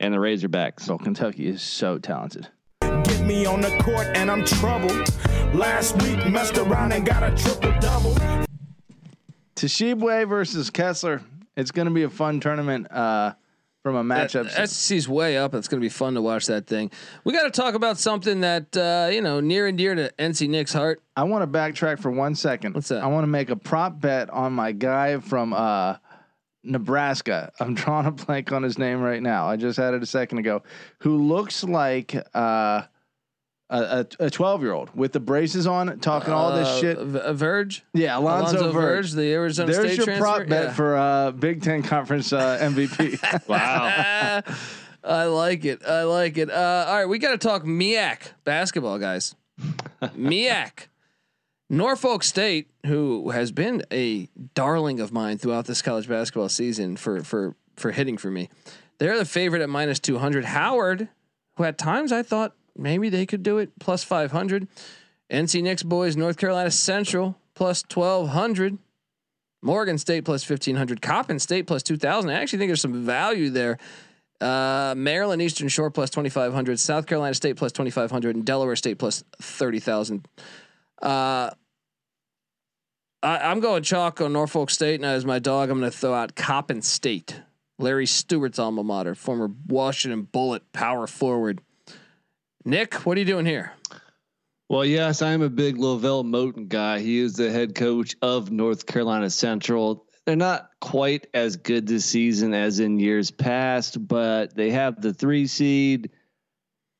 and the Razorbacks. So Kentucky is so talented. Get me on the court and I'm troubled. Last week messed around and got a triple double. Tshiebwe versus Kessler. It's going to be a fun tournament uh, from a matchup. SEC's way up. It's going to be fun to watch that thing. We got to talk about something that uh, you know near and dear to NC Nick's heart. I want to backtrack for one second. What's that? I want to make a prop bet on my guy from uh, Nebraska. I'm drawing a blank on his name right now. I just had it a second ago. Who looks like a a 12 year old with the braces on, talking all this Uh, shit. V- Verge. Yeah, Alonzo, Alonzo Verge. Verge, the Arizona There's State your transfer. prop bet Yeah. for uh, Big Ten Conference uh, MVP. Wow. I like it. I like it. Uh, all right, we got to talk MEAC basketball, guys. MEAC. Norfolk State, who has been a darling of mine throughout this college basketball season for for for hitting for me, they're the favorite at minus two hundred. Howard, who at times I thought maybe they could do it, plus five hundred. NC Nick's boys, North Carolina Central, plus twelve hundred. Morgan State plus fifteen hundred. Coppin State plus two thousand. I actually think there's some value there. Uh, Maryland Eastern Shore plus twenty five hundred. South Carolina State plus twenty five hundred, and Delaware State plus thirty thousand. Uh, I, I'm going chalk on Norfolk State, and as my dog, I'm going to throw out Coppin State. Larry Stewart's alma mater, former Washington Bullet power forward. Nick, what are you doing here? Well, yes, I'm a big LeVelle Moton guy. He is the head coach of North Carolina Central. They're not quite as good this season as in years past, but they have the three seed.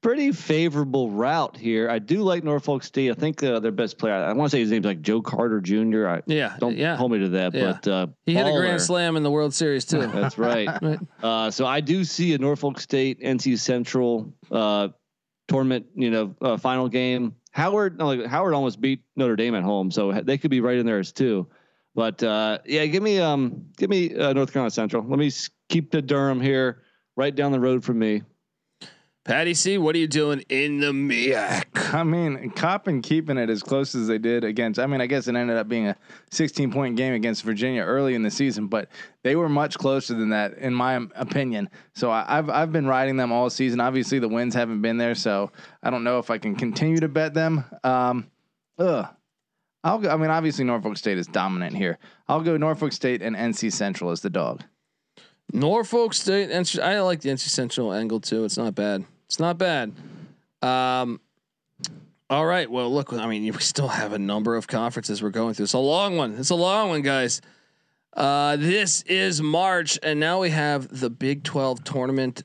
Pretty favorable route here. I do like Norfolk State. I think uh, their best player. I want to say his name's like Joe Carter Jr. I Yeah, don't yeah. hold me to that, Yeah. but uh, He hit a grand slam in the World Series too. That's right. Right. Uh, so I do see a Norfolk State NC Central uh, tournament, you know, uh, final game. Howard, like, Howard almost beat Notre Dame at home, so they could be right in there as two. But uh, yeah, give me um, give me uh, North Carolina Central. Let me keep the Durham here, right down the road from me. Patty C, what are you doing in the MEAC? I mean, Coppin keeping it as close as they did against. I mean, I guess it ended up being a 16 point game against Virginia early in the season, but they were much closer than that, in my opinion. So I, I've I've been riding them all season. Obviously, the wins haven't been there, so I don't know if I can continue to bet them. Um, ugh. I'll go. I mean, obviously Norfolk State is dominant here. I'll go Norfolk State and NC Central as the dog. Norfolk State. NC, I like the NC Central angle too. It's not bad. It's not bad. Um, all right. Well, look. I mean, we still have a number of conferences we're going through. It's a long one. It's a long one, guys. Uh, this is March, and now we have the Big Twelve tournament.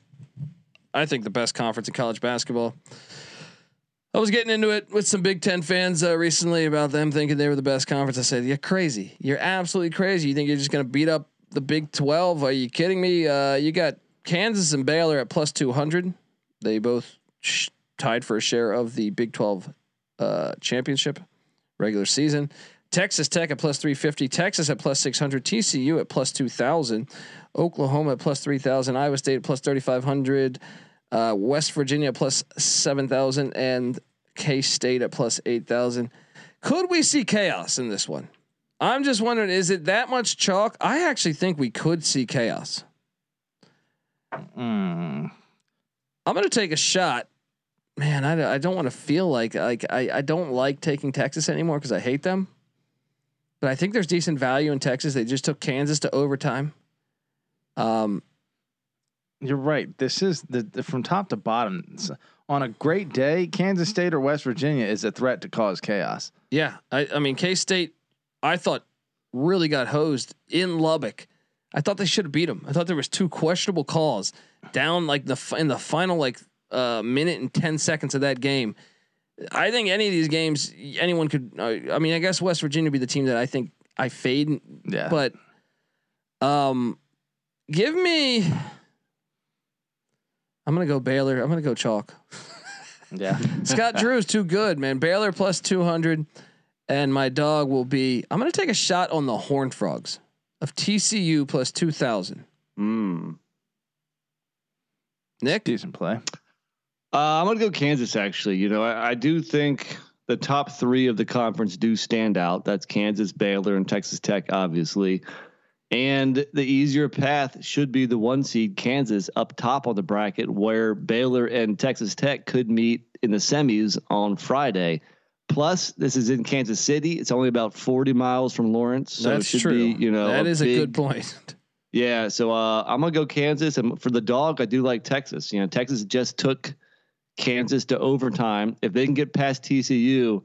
I think the best conference in college basketball. I was getting into it with some Big Ten fans uh, recently about them thinking they were the best conference. I said, "You're crazy. You're absolutely crazy. You think you're just going to beat up the Big Twelve? Are you kidding me? Uh, you got Kansas and Baylor at plus two hundred. They both sh- tied for a share of the Big Twelve uh, championship regular season. Texas Tech at plus 350, Texas at plus 600, TCU at plus 2000, Oklahoma at plus 3000, Iowa State at plus 3500, uh, West Virginia plus 7000, and K State at plus 8000. Could we see chaos in this one? I'm just wondering, is it that much chalk? I actually think we could see chaos. Mm. I'm gonna take a shot. Man, I, I don't want to feel like like I, I don't like taking Texas anymore because I hate them. But I think there's decent value in Texas. They just took Kansas to overtime. Um, You're right. This is the, the from top to bottom. On a great day, Kansas State or West Virginia is a threat to cause chaos. yeah, I, I mean K State. I thought really got hosed in Lubbock. I thought they should have beat them. I thought there was two questionable calls down like the in the final like uh, minute and ten seconds of that game. I think any of these games, anyone could. Uh, I mean, I guess West Virginia would be the team that I think I fade. Yeah. But, um, give me. I'm gonna go Baylor. I'm gonna go chalk. Yeah. Scott Drew is too good, man. Baylor plus 200, and my dog will be. I'm gonna take a shot on the Horned Frogs of TCU plus 2,000. Mm. Nick, Decent play. Uh, I'm gonna go Kansas. Actually, you know, I, I do think the top three of the conference do stand out. That's Kansas, Baylor, and Texas Tech, obviously. And the easier path should be the one seed Kansas up top on the bracket, where Baylor and Texas Tech could meet in the semis on Friday. Plus, this is in Kansas City. It's only about 40 miles from Lawrence, so that's it should true. be, you know, that is a good big- point. Yeah, so uh, I'm gonna go Kansas, and for the dog, I do like Texas. You know, Texas just took Kansas to overtime. If they can get past TCU,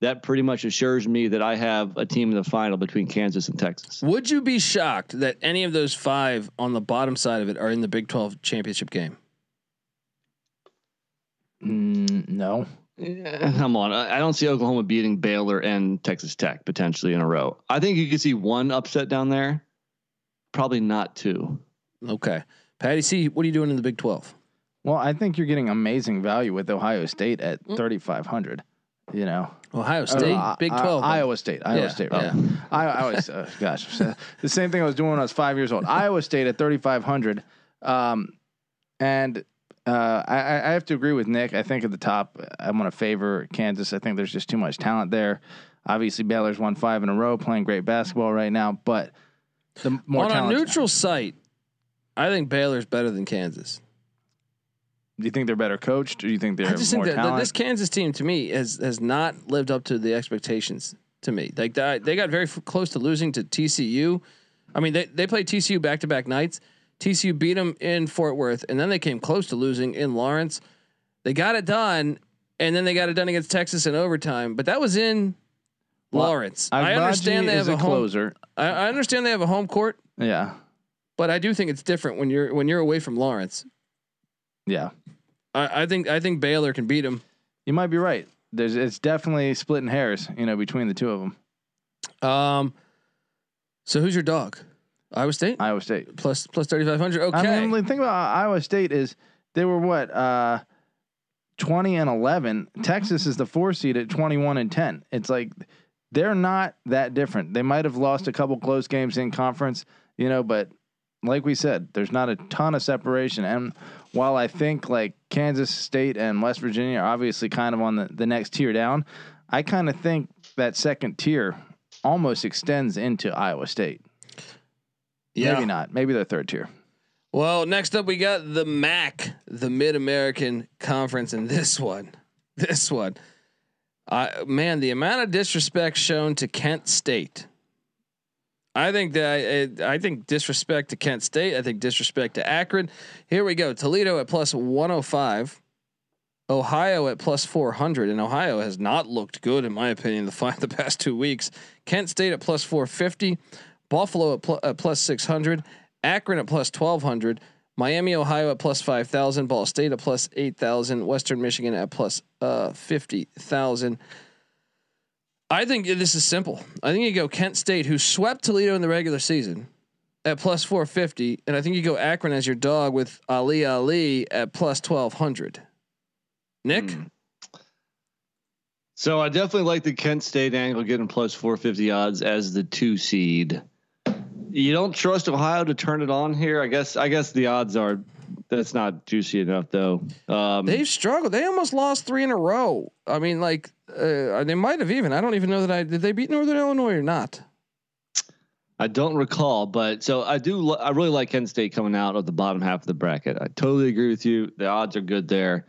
that pretty much assures me that I have a team in the final between Kansas and Texas. Would you be shocked that any of those five on the bottom side of it are in the Big 12 championship game? Mm, no. Yeah, come on, I I don't see Oklahoma beating Baylor and Texas Tech potentially in a row. I think you could see one upset down there, probably not two. Okay, Patty C, what are you doing in the Big 12? Well, I think you're getting amazing value with Ohio State at 3,500. You know, Ohio State, Uh, Big uh, 12. Iowa State, Iowa Yeah, State. yeah. Right? I, I was, uh, gosh, the same thing I was doing when I was five years old. Iowa State at 3,500. Um, and uh, I, I I have to agree with Nick. I think at the top, I'm going to favor Kansas. I think there's just too much talent there. Obviously, Baylor's won five in a row, playing great basketball right now. But the more On a neutral site, I think Baylor's better than Kansas. do you think they're better coached, or do you think they're I just more think that, that this Kansas team to me has has not lived up to the expectations to me. Like that, they got very f- close to losing to TCU. I mean, they they played TCU back to back nights. TCU beat them in Fort Worth, and then they came close to losing in Lawrence. They got it done, and then they got it done against Texas in overtime. But that was in Well, Lawrence. I understand they have a, home. closer. I, I understand they have a home court, Yeah, but I do think it's different when you're when you're away from Lawrence. yeah. I, I think I think Baylor can beat them. You might be right. There's it's definitely splitting hairs, you know, between the two of them. Um, so who's your dog? Iowa State Iowa State. plus plus thirty five hundred. Okay, I mean, the thing about Iowa State is they were what uh, twenty and eleven. Texas is the four seed at twenty one and ten. It's like they're not that different. They might have lost a mm-hmm. couple close games in conference, you know, but like we said, there's not a ton of separation. And while I think like Kansas State and West Virginia are obviously kind of on the, the next tier down, I kind of think that second tier almost extends into Iowa State. yeah. Maybe not. Maybe they're third tier. Well, next up we got the MAC, the Mid American Conference, and this one, this one, I man, the amount of disrespect shown to Kent State. I think that I, I think disrespect to Kent State. I think disrespect to Akron. Here we go. Toledo at plus one hundred five. Ohio at plus 400, and Ohio has not looked good, in my opinion, the, fi- the past two weeks. Kent State at plus 450, Buffalo at, pl- at plus 600, Akron at plus 1200, Miami, Ohio at plus 5,000, Ball State at plus 8,000, Western Michigan at plus uh, 50,000. I think this is simple. I think you go Kent State, who swept Toledo in the regular season, at plus 450, and I think you go Akron as your dog with Ali Ali at plus 1200. Nick? Hmm. So I definitely like the Kent State angle getting plus 450 odds as the two seed. You don't trust Ohio to turn it on here. I guess. I guess the odds are that's not juicy enough though. Um, They've struggled. They almost lost three in a row. I mean, like uh, they might have even. I don't even know that I did. They beat Northern Illinois or not? I don't recall, but so I do. I really like Kent State coming out of the bottom half of the bracket. I totally agree with you. The odds are good there.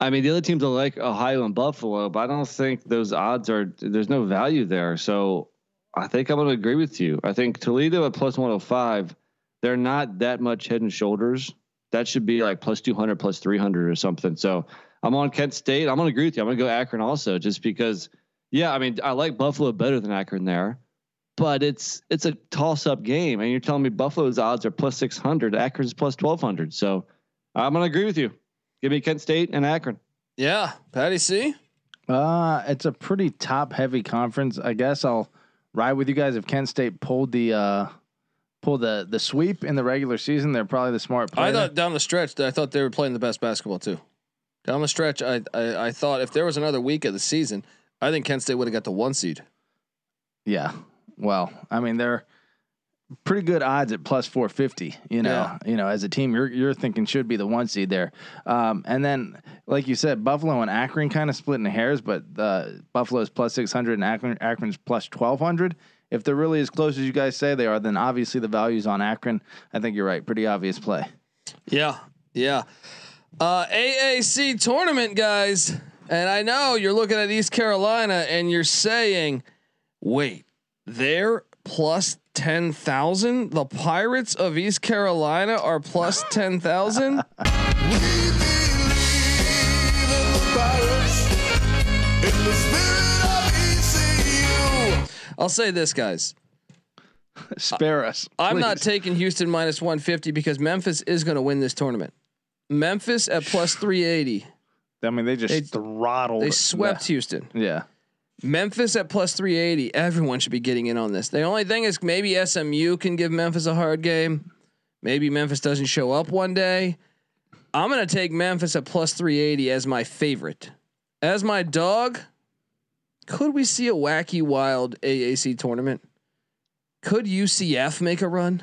I mean, the other teams are like Ohio and Buffalo, but I don't think those odds are. There's no value there. So I think I'm going to agree with you. I think Toledo at plus 105. They're not that much head and shoulders. That should be like plus 200, plus 300 or something. So I'm on Kent State. I'm going to agree with you. I'm going to go Akron also, just because. Yeah, I mean, I like Buffalo better than Akron there. but it's it's a toss up game, and you're telling me Buffalo's odds are plus six hundred, Akron's plus twelve hundred. So I'm gonna agree with you. Give me Kent State and Akron. Yeah, Patty C. Uh, it's a pretty top heavy conference. I guess I'll ride with you guys. If Kent State pulled the uh, pulled the the sweep in the regular season, they're probably the smart player. I thought down the stretch, I thought they were playing the best basketball too. Down the stretch, I I, I thought if there was another week of the season, I think Kent State would have got the one seed. Yeah. Well, I mean, they're pretty good odds at plus 450, you know, Yeah. you know, as a team you're, you're thinking should be the one seed there. Um, and then, like you said, Buffalo and Akron kind of splitting the hairs, but uh, Buffalo's plus 600 and Akron, Akron's plus 1200. If they're really as close as you guys say they are, then obviously the value's on Akron. I think you're right. Pretty obvious play. Yeah, yeah. Uh, AAC tournament, guys, and I know you're looking at East Carolina and you're saying, "Wait, they're plus ten thousand. The Pirates of East Carolina are plus ten thousand. I'll say this, guys. Spare us. I'm not taking Houston minus 150 because Memphis is going to win this tournament. Memphis at plus 380. I mean, they just They- throttled. They swept the- Houston. Yeah. Memphis at plus 380. Everyone should be getting in on this. The only thing is maybe SMU can give Memphis a hard game. Maybe Memphis doesn't show up one day. I'm going to take Memphis at plus 380 as my favorite. As my dog, could we see a wacky, wild AAC tournament? Could UCF make a run?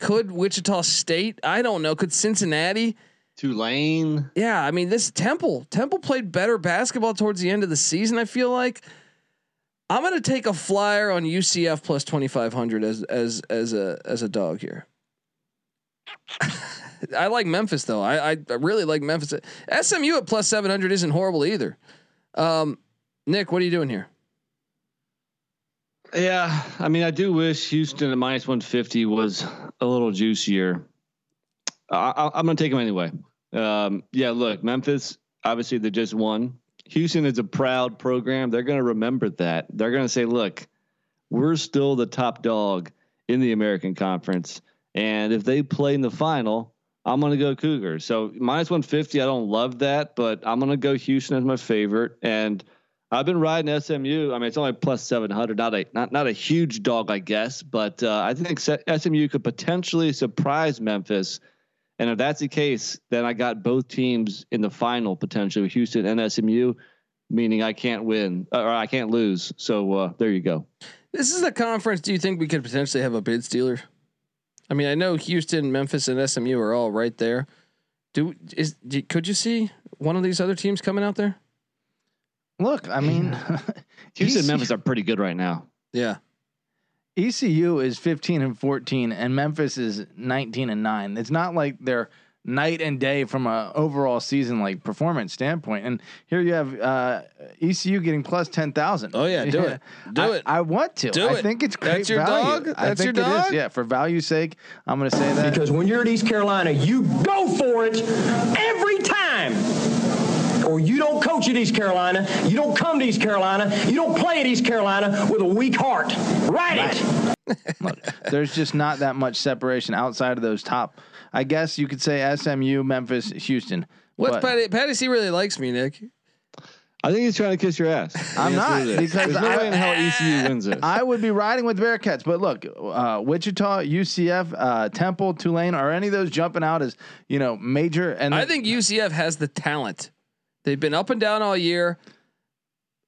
Could Wichita State? I don't know. Could Cincinnati? Tulane. Yeah, I mean this Temple. Temple played better basketball towards the end of the season. I feel like I'm gonna take a flyer on UCF plus 2500 as as as a as a dog here. I like Memphis though. I, I I really like Memphis. SMU at plus 700 isn't horrible either. Um, Nick, what are you doing here? Yeah, I mean, I do wish Houston at minus 150 was a little juicier. I, I'm going to take them anyway. Um, yeah, look, Memphis, obviously they just won. Houston is a proud program. They're going to remember that. They're going to say, look, we're still the top dog in the American Conference. And if they play in the final, I'm going to go Cougars. So minus 150, I don't love that, but I'm going to go Houston as my favorite. And I've been riding SMU. I mean, it's only plus 700, not a not not a huge dog, I guess, but uh, I think SMU could potentially surprise Memphis. And if that's the case, then I got both teams in the final potentially, Houston and SMU, meaning I can't win or I can't lose. So uh, there you go. This is a conference. Do you think we could potentially have a bid stealer? I mean, I know Houston, Memphis, and SMU are all right there. Do is do, could you see one of these other teams coming out there? Look, I mean, Houston and Memphis are pretty good right now. Yeah. ECU is 15 and 14, and Memphis is 19 and nine. It's not like they're night and day from a overall season like performance standpoint. And here you have uh, ECU getting plus 10,000. Oh, yeah, do it. Do I, it. I want to. Do I it. think it's great That's your value. dog? I That's think your it is. dog? Yeah, for value's sake, I'm going to say that. Because when you're at East Carolina, you go for it every time. Or you don't coach at East Carolina, you don't come to East Carolina, you don't play at East Carolina with a weak heart. Write it. Look, there's just not that much separation outside of those top. I guess you could say SMU, Memphis, Houston. What's But- Patty? Patty C really likes me, Nick. I think he's trying to kiss your ass. I I'm think not, what it is. because there's no I- way in hell ECU wins this. I would be riding with Bearcats, but look, uh, Wichita, UCF, uh, Temple, Tulane, are any of those jumping out as you know major? And I think UCF has the talent. They've been up and down all year.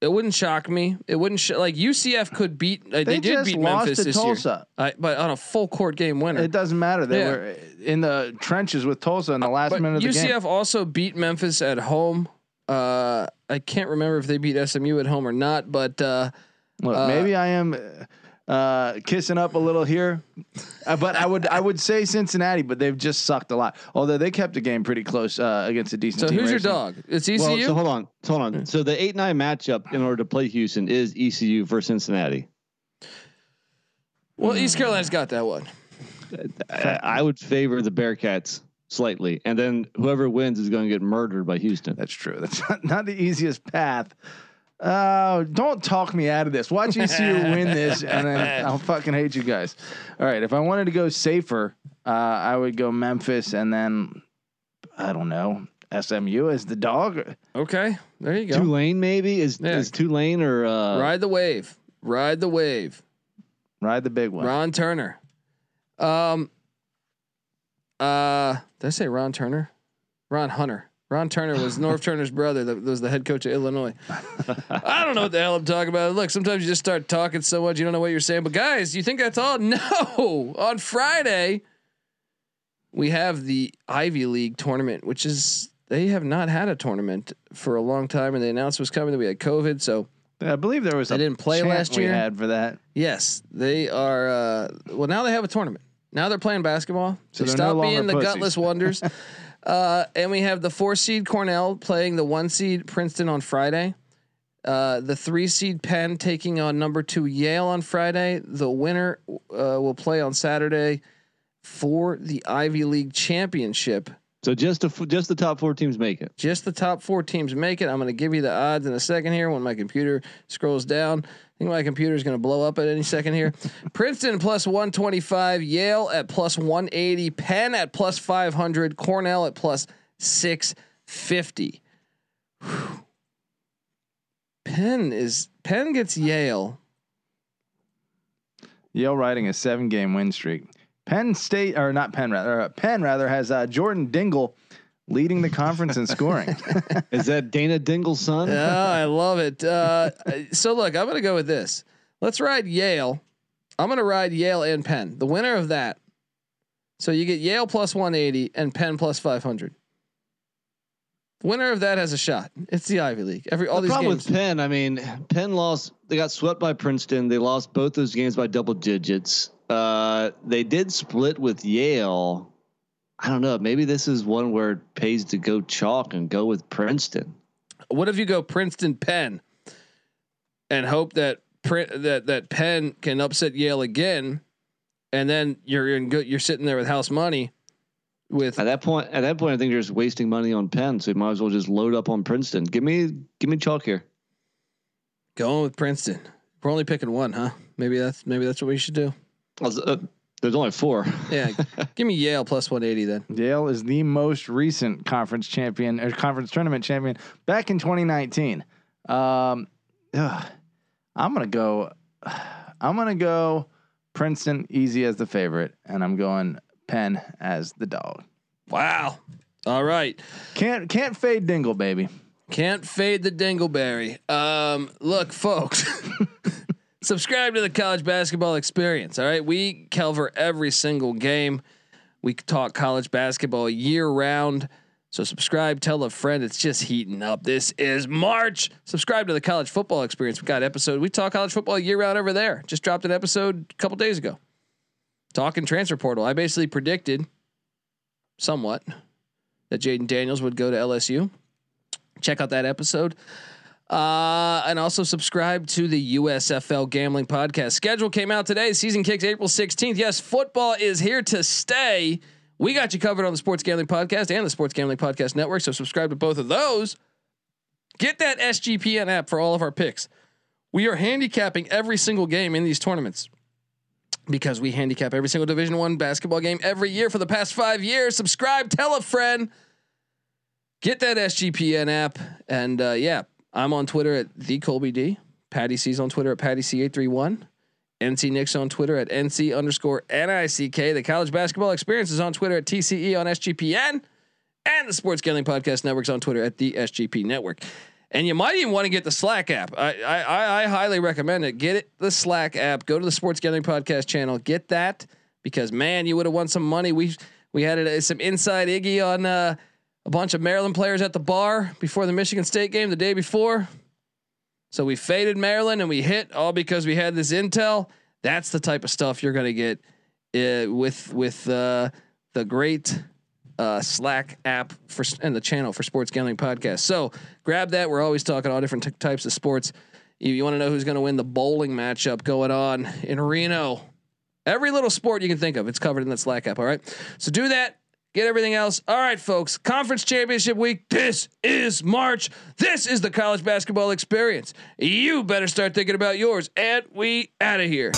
It wouldn't shock me. It wouldn't sh- like UCF could beat. Uh, they, They did beat Memphis this Tulsa. year, I, but on a full court game winner. it doesn't matter. They Yeah. were in the trenches with Tulsa in the last but minute of the game. UCF also beat Memphis at home. Uh, I can't remember if they beat SMU at home or not, but uh, Look, uh, maybe I am uh, kissing up a little here, uh, but I would I would say Cincinnati, but they've just sucked a lot. Although they kept the game pretty close uh, against a decent. so team who's your recently. dog? It's ECU. Well, so hold on, hold on. So the eight nine matchup in order to play Houston is ECU versus Cincinnati. well, East Carolina's got that one. I, I would favor the Bearcats slightly, and then whoever wins is going to get murdered by Houston. That's true. That's not, not the easiest path. Oh, don't talk me out of this. Watch ECU win this, and then I'll fucking hate you guys. All right, if I wanted to go safer, uh, I would go Memphis, and then I don't know SMU as the dog. Okay, there you go. Tulane maybe is Yeah. is Tulane or uh, Ride the wave. Ride the wave. Ride the big one. Ron Turner. Um. Uh, did I say Ron Turner? Ron Hunter. Ron Turner was Norv Turner's brother. That was the head coach of Illinois. I don't know what the hell I'm talking about. Look, sometimes you just start talking so much you don't know what you're saying. But guys, you think that's all? No. On Friday, we have the Ivy League tournament, which is they have not had a tournament for a long time, and they announced it was coming. That we had COVID, so I believe there was. They a didn't play last we year? had for that. Yes, they are. Uh, well, now they have a tournament. Now they're playing basketball. So they're no stop being the pussies. gutless wonders. uh, and we have the four seed Cornell playing the one seed Princeton on Friday. Uh, the three seed Penn taking on number two Yale on Friday. The winner uh, will play on Saturday for the Ivy League championship. so just the just the top four teams make it. Just the top four teams make it. I'm going to give you the odds in a second here when my computer scrolls down. I think my computer is going to blow up at any second here. Princeton plus 125, Yale at plus 180, Penn at plus 500, Cornell at plus 650. Whew. Penn is Penn gets Yale. Yale riding a seven game win streak. Penn State or not Penn rather uh, Penn rather has uh, Jordan Dingle leading the conference in scoring. Is that Dana Dingle's son? Yeah, I love it. Uh, so look, I'm going to go with this. Let's ride Yale. I'm going to ride Yale and Penn. The winner of that. So you get Yale plus 180 and Penn plus 500. The winner of that has a shot. It's the Ivy League. Every all the these problem games. with Penn, I mean, Penn lost. They got swept by Princeton. They lost both those games by double digits. Uh, they did split with Yale. I don't know. Maybe this is one where it pays to go chalk and go with Princeton. what if you go Princeton Penn and hope that Prin- that that Penn can upset Yale again, and then you're in good. You're sitting there with house money. With At that point, at that point, I think you're just wasting money on Penn. So you might as well just load up on Princeton. Give me, give me chalk here. going with Princeton, we're only picking one, huh? Maybe that's maybe that's what we should do. Uh, there's only four. Yeah, give me Yale plus 180 then. Yale is the most recent conference champion or conference tournament champion back in 2019. Um, ugh, I'm gonna go. I'm gonna go Princeton easy as the favorite, and I'm going Penn as the dog. Wow. All right. Can't can't fade Dingle, baby. Can't fade the dingleberry. Um, look, folks, subscribe to the college basketball experience. All right, we cover every single game. We talk college basketball year round. So subscribe, tell a friend. It's just heating up. This is March. Subscribe to the college football experience. We got episode. We talk college football year round over there. Just dropped an episode a couple days ago. Talking transfer portal. I basically predicted somewhat that Jayden Daniels would go to LSU check out that episode. Uh, and also subscribe to the USFL Gambling Podcast. Schedule came out today. Season kicks April 16th. Yes, football is here to stay. We got you covered on the Sports Gambling Podcast and the Sports Gambling Podcast Network. So subscribe to both of those. Get that SGPN app for all of our picks. We are handicapping every single game in these tournaments because we handicap every single Division One basketball game every year for the past five years. Subscribe, tell a friend. Get that SGPN app, and uh, yeah, I'm on Twitter at the Colby D. Patty C's on Twitter at Patty C eight three one. NC Nick's on Twitter at NC underscore NICK. The College Basketball Experience is on Twitter at TCE on SGPN. And the Sports Gambling Podcast Network's on Twitter at the SGP Network. And you might even want to get the Slack app. I, I, I- I highly recommend it. Get it, the Slack app. Go to the Sports Gambling Podcast channel. Get that because man, you would have won some money. We we had uh, some inside Iggy on uh, a bunch of Maryland players at the bar before the Michigan State game the day before. So we faded Maryland and we hit all because we had this intel. That's the type of stuff you're going to get uh, with with uh, the great uh, Slack app for and the channel for Sports Gambling Podcast. So grab that. We're always talking all different t- types of sports. You, you want to know who's going to win the bowling matchup going on in Reno? Every little sport you can think of, it's covered in that Slack app. All right, so do that. Get everything else. All right, folks. Conference championship week. This is March. This is the college basketball experience. You better start thinking about yours. And we out of here.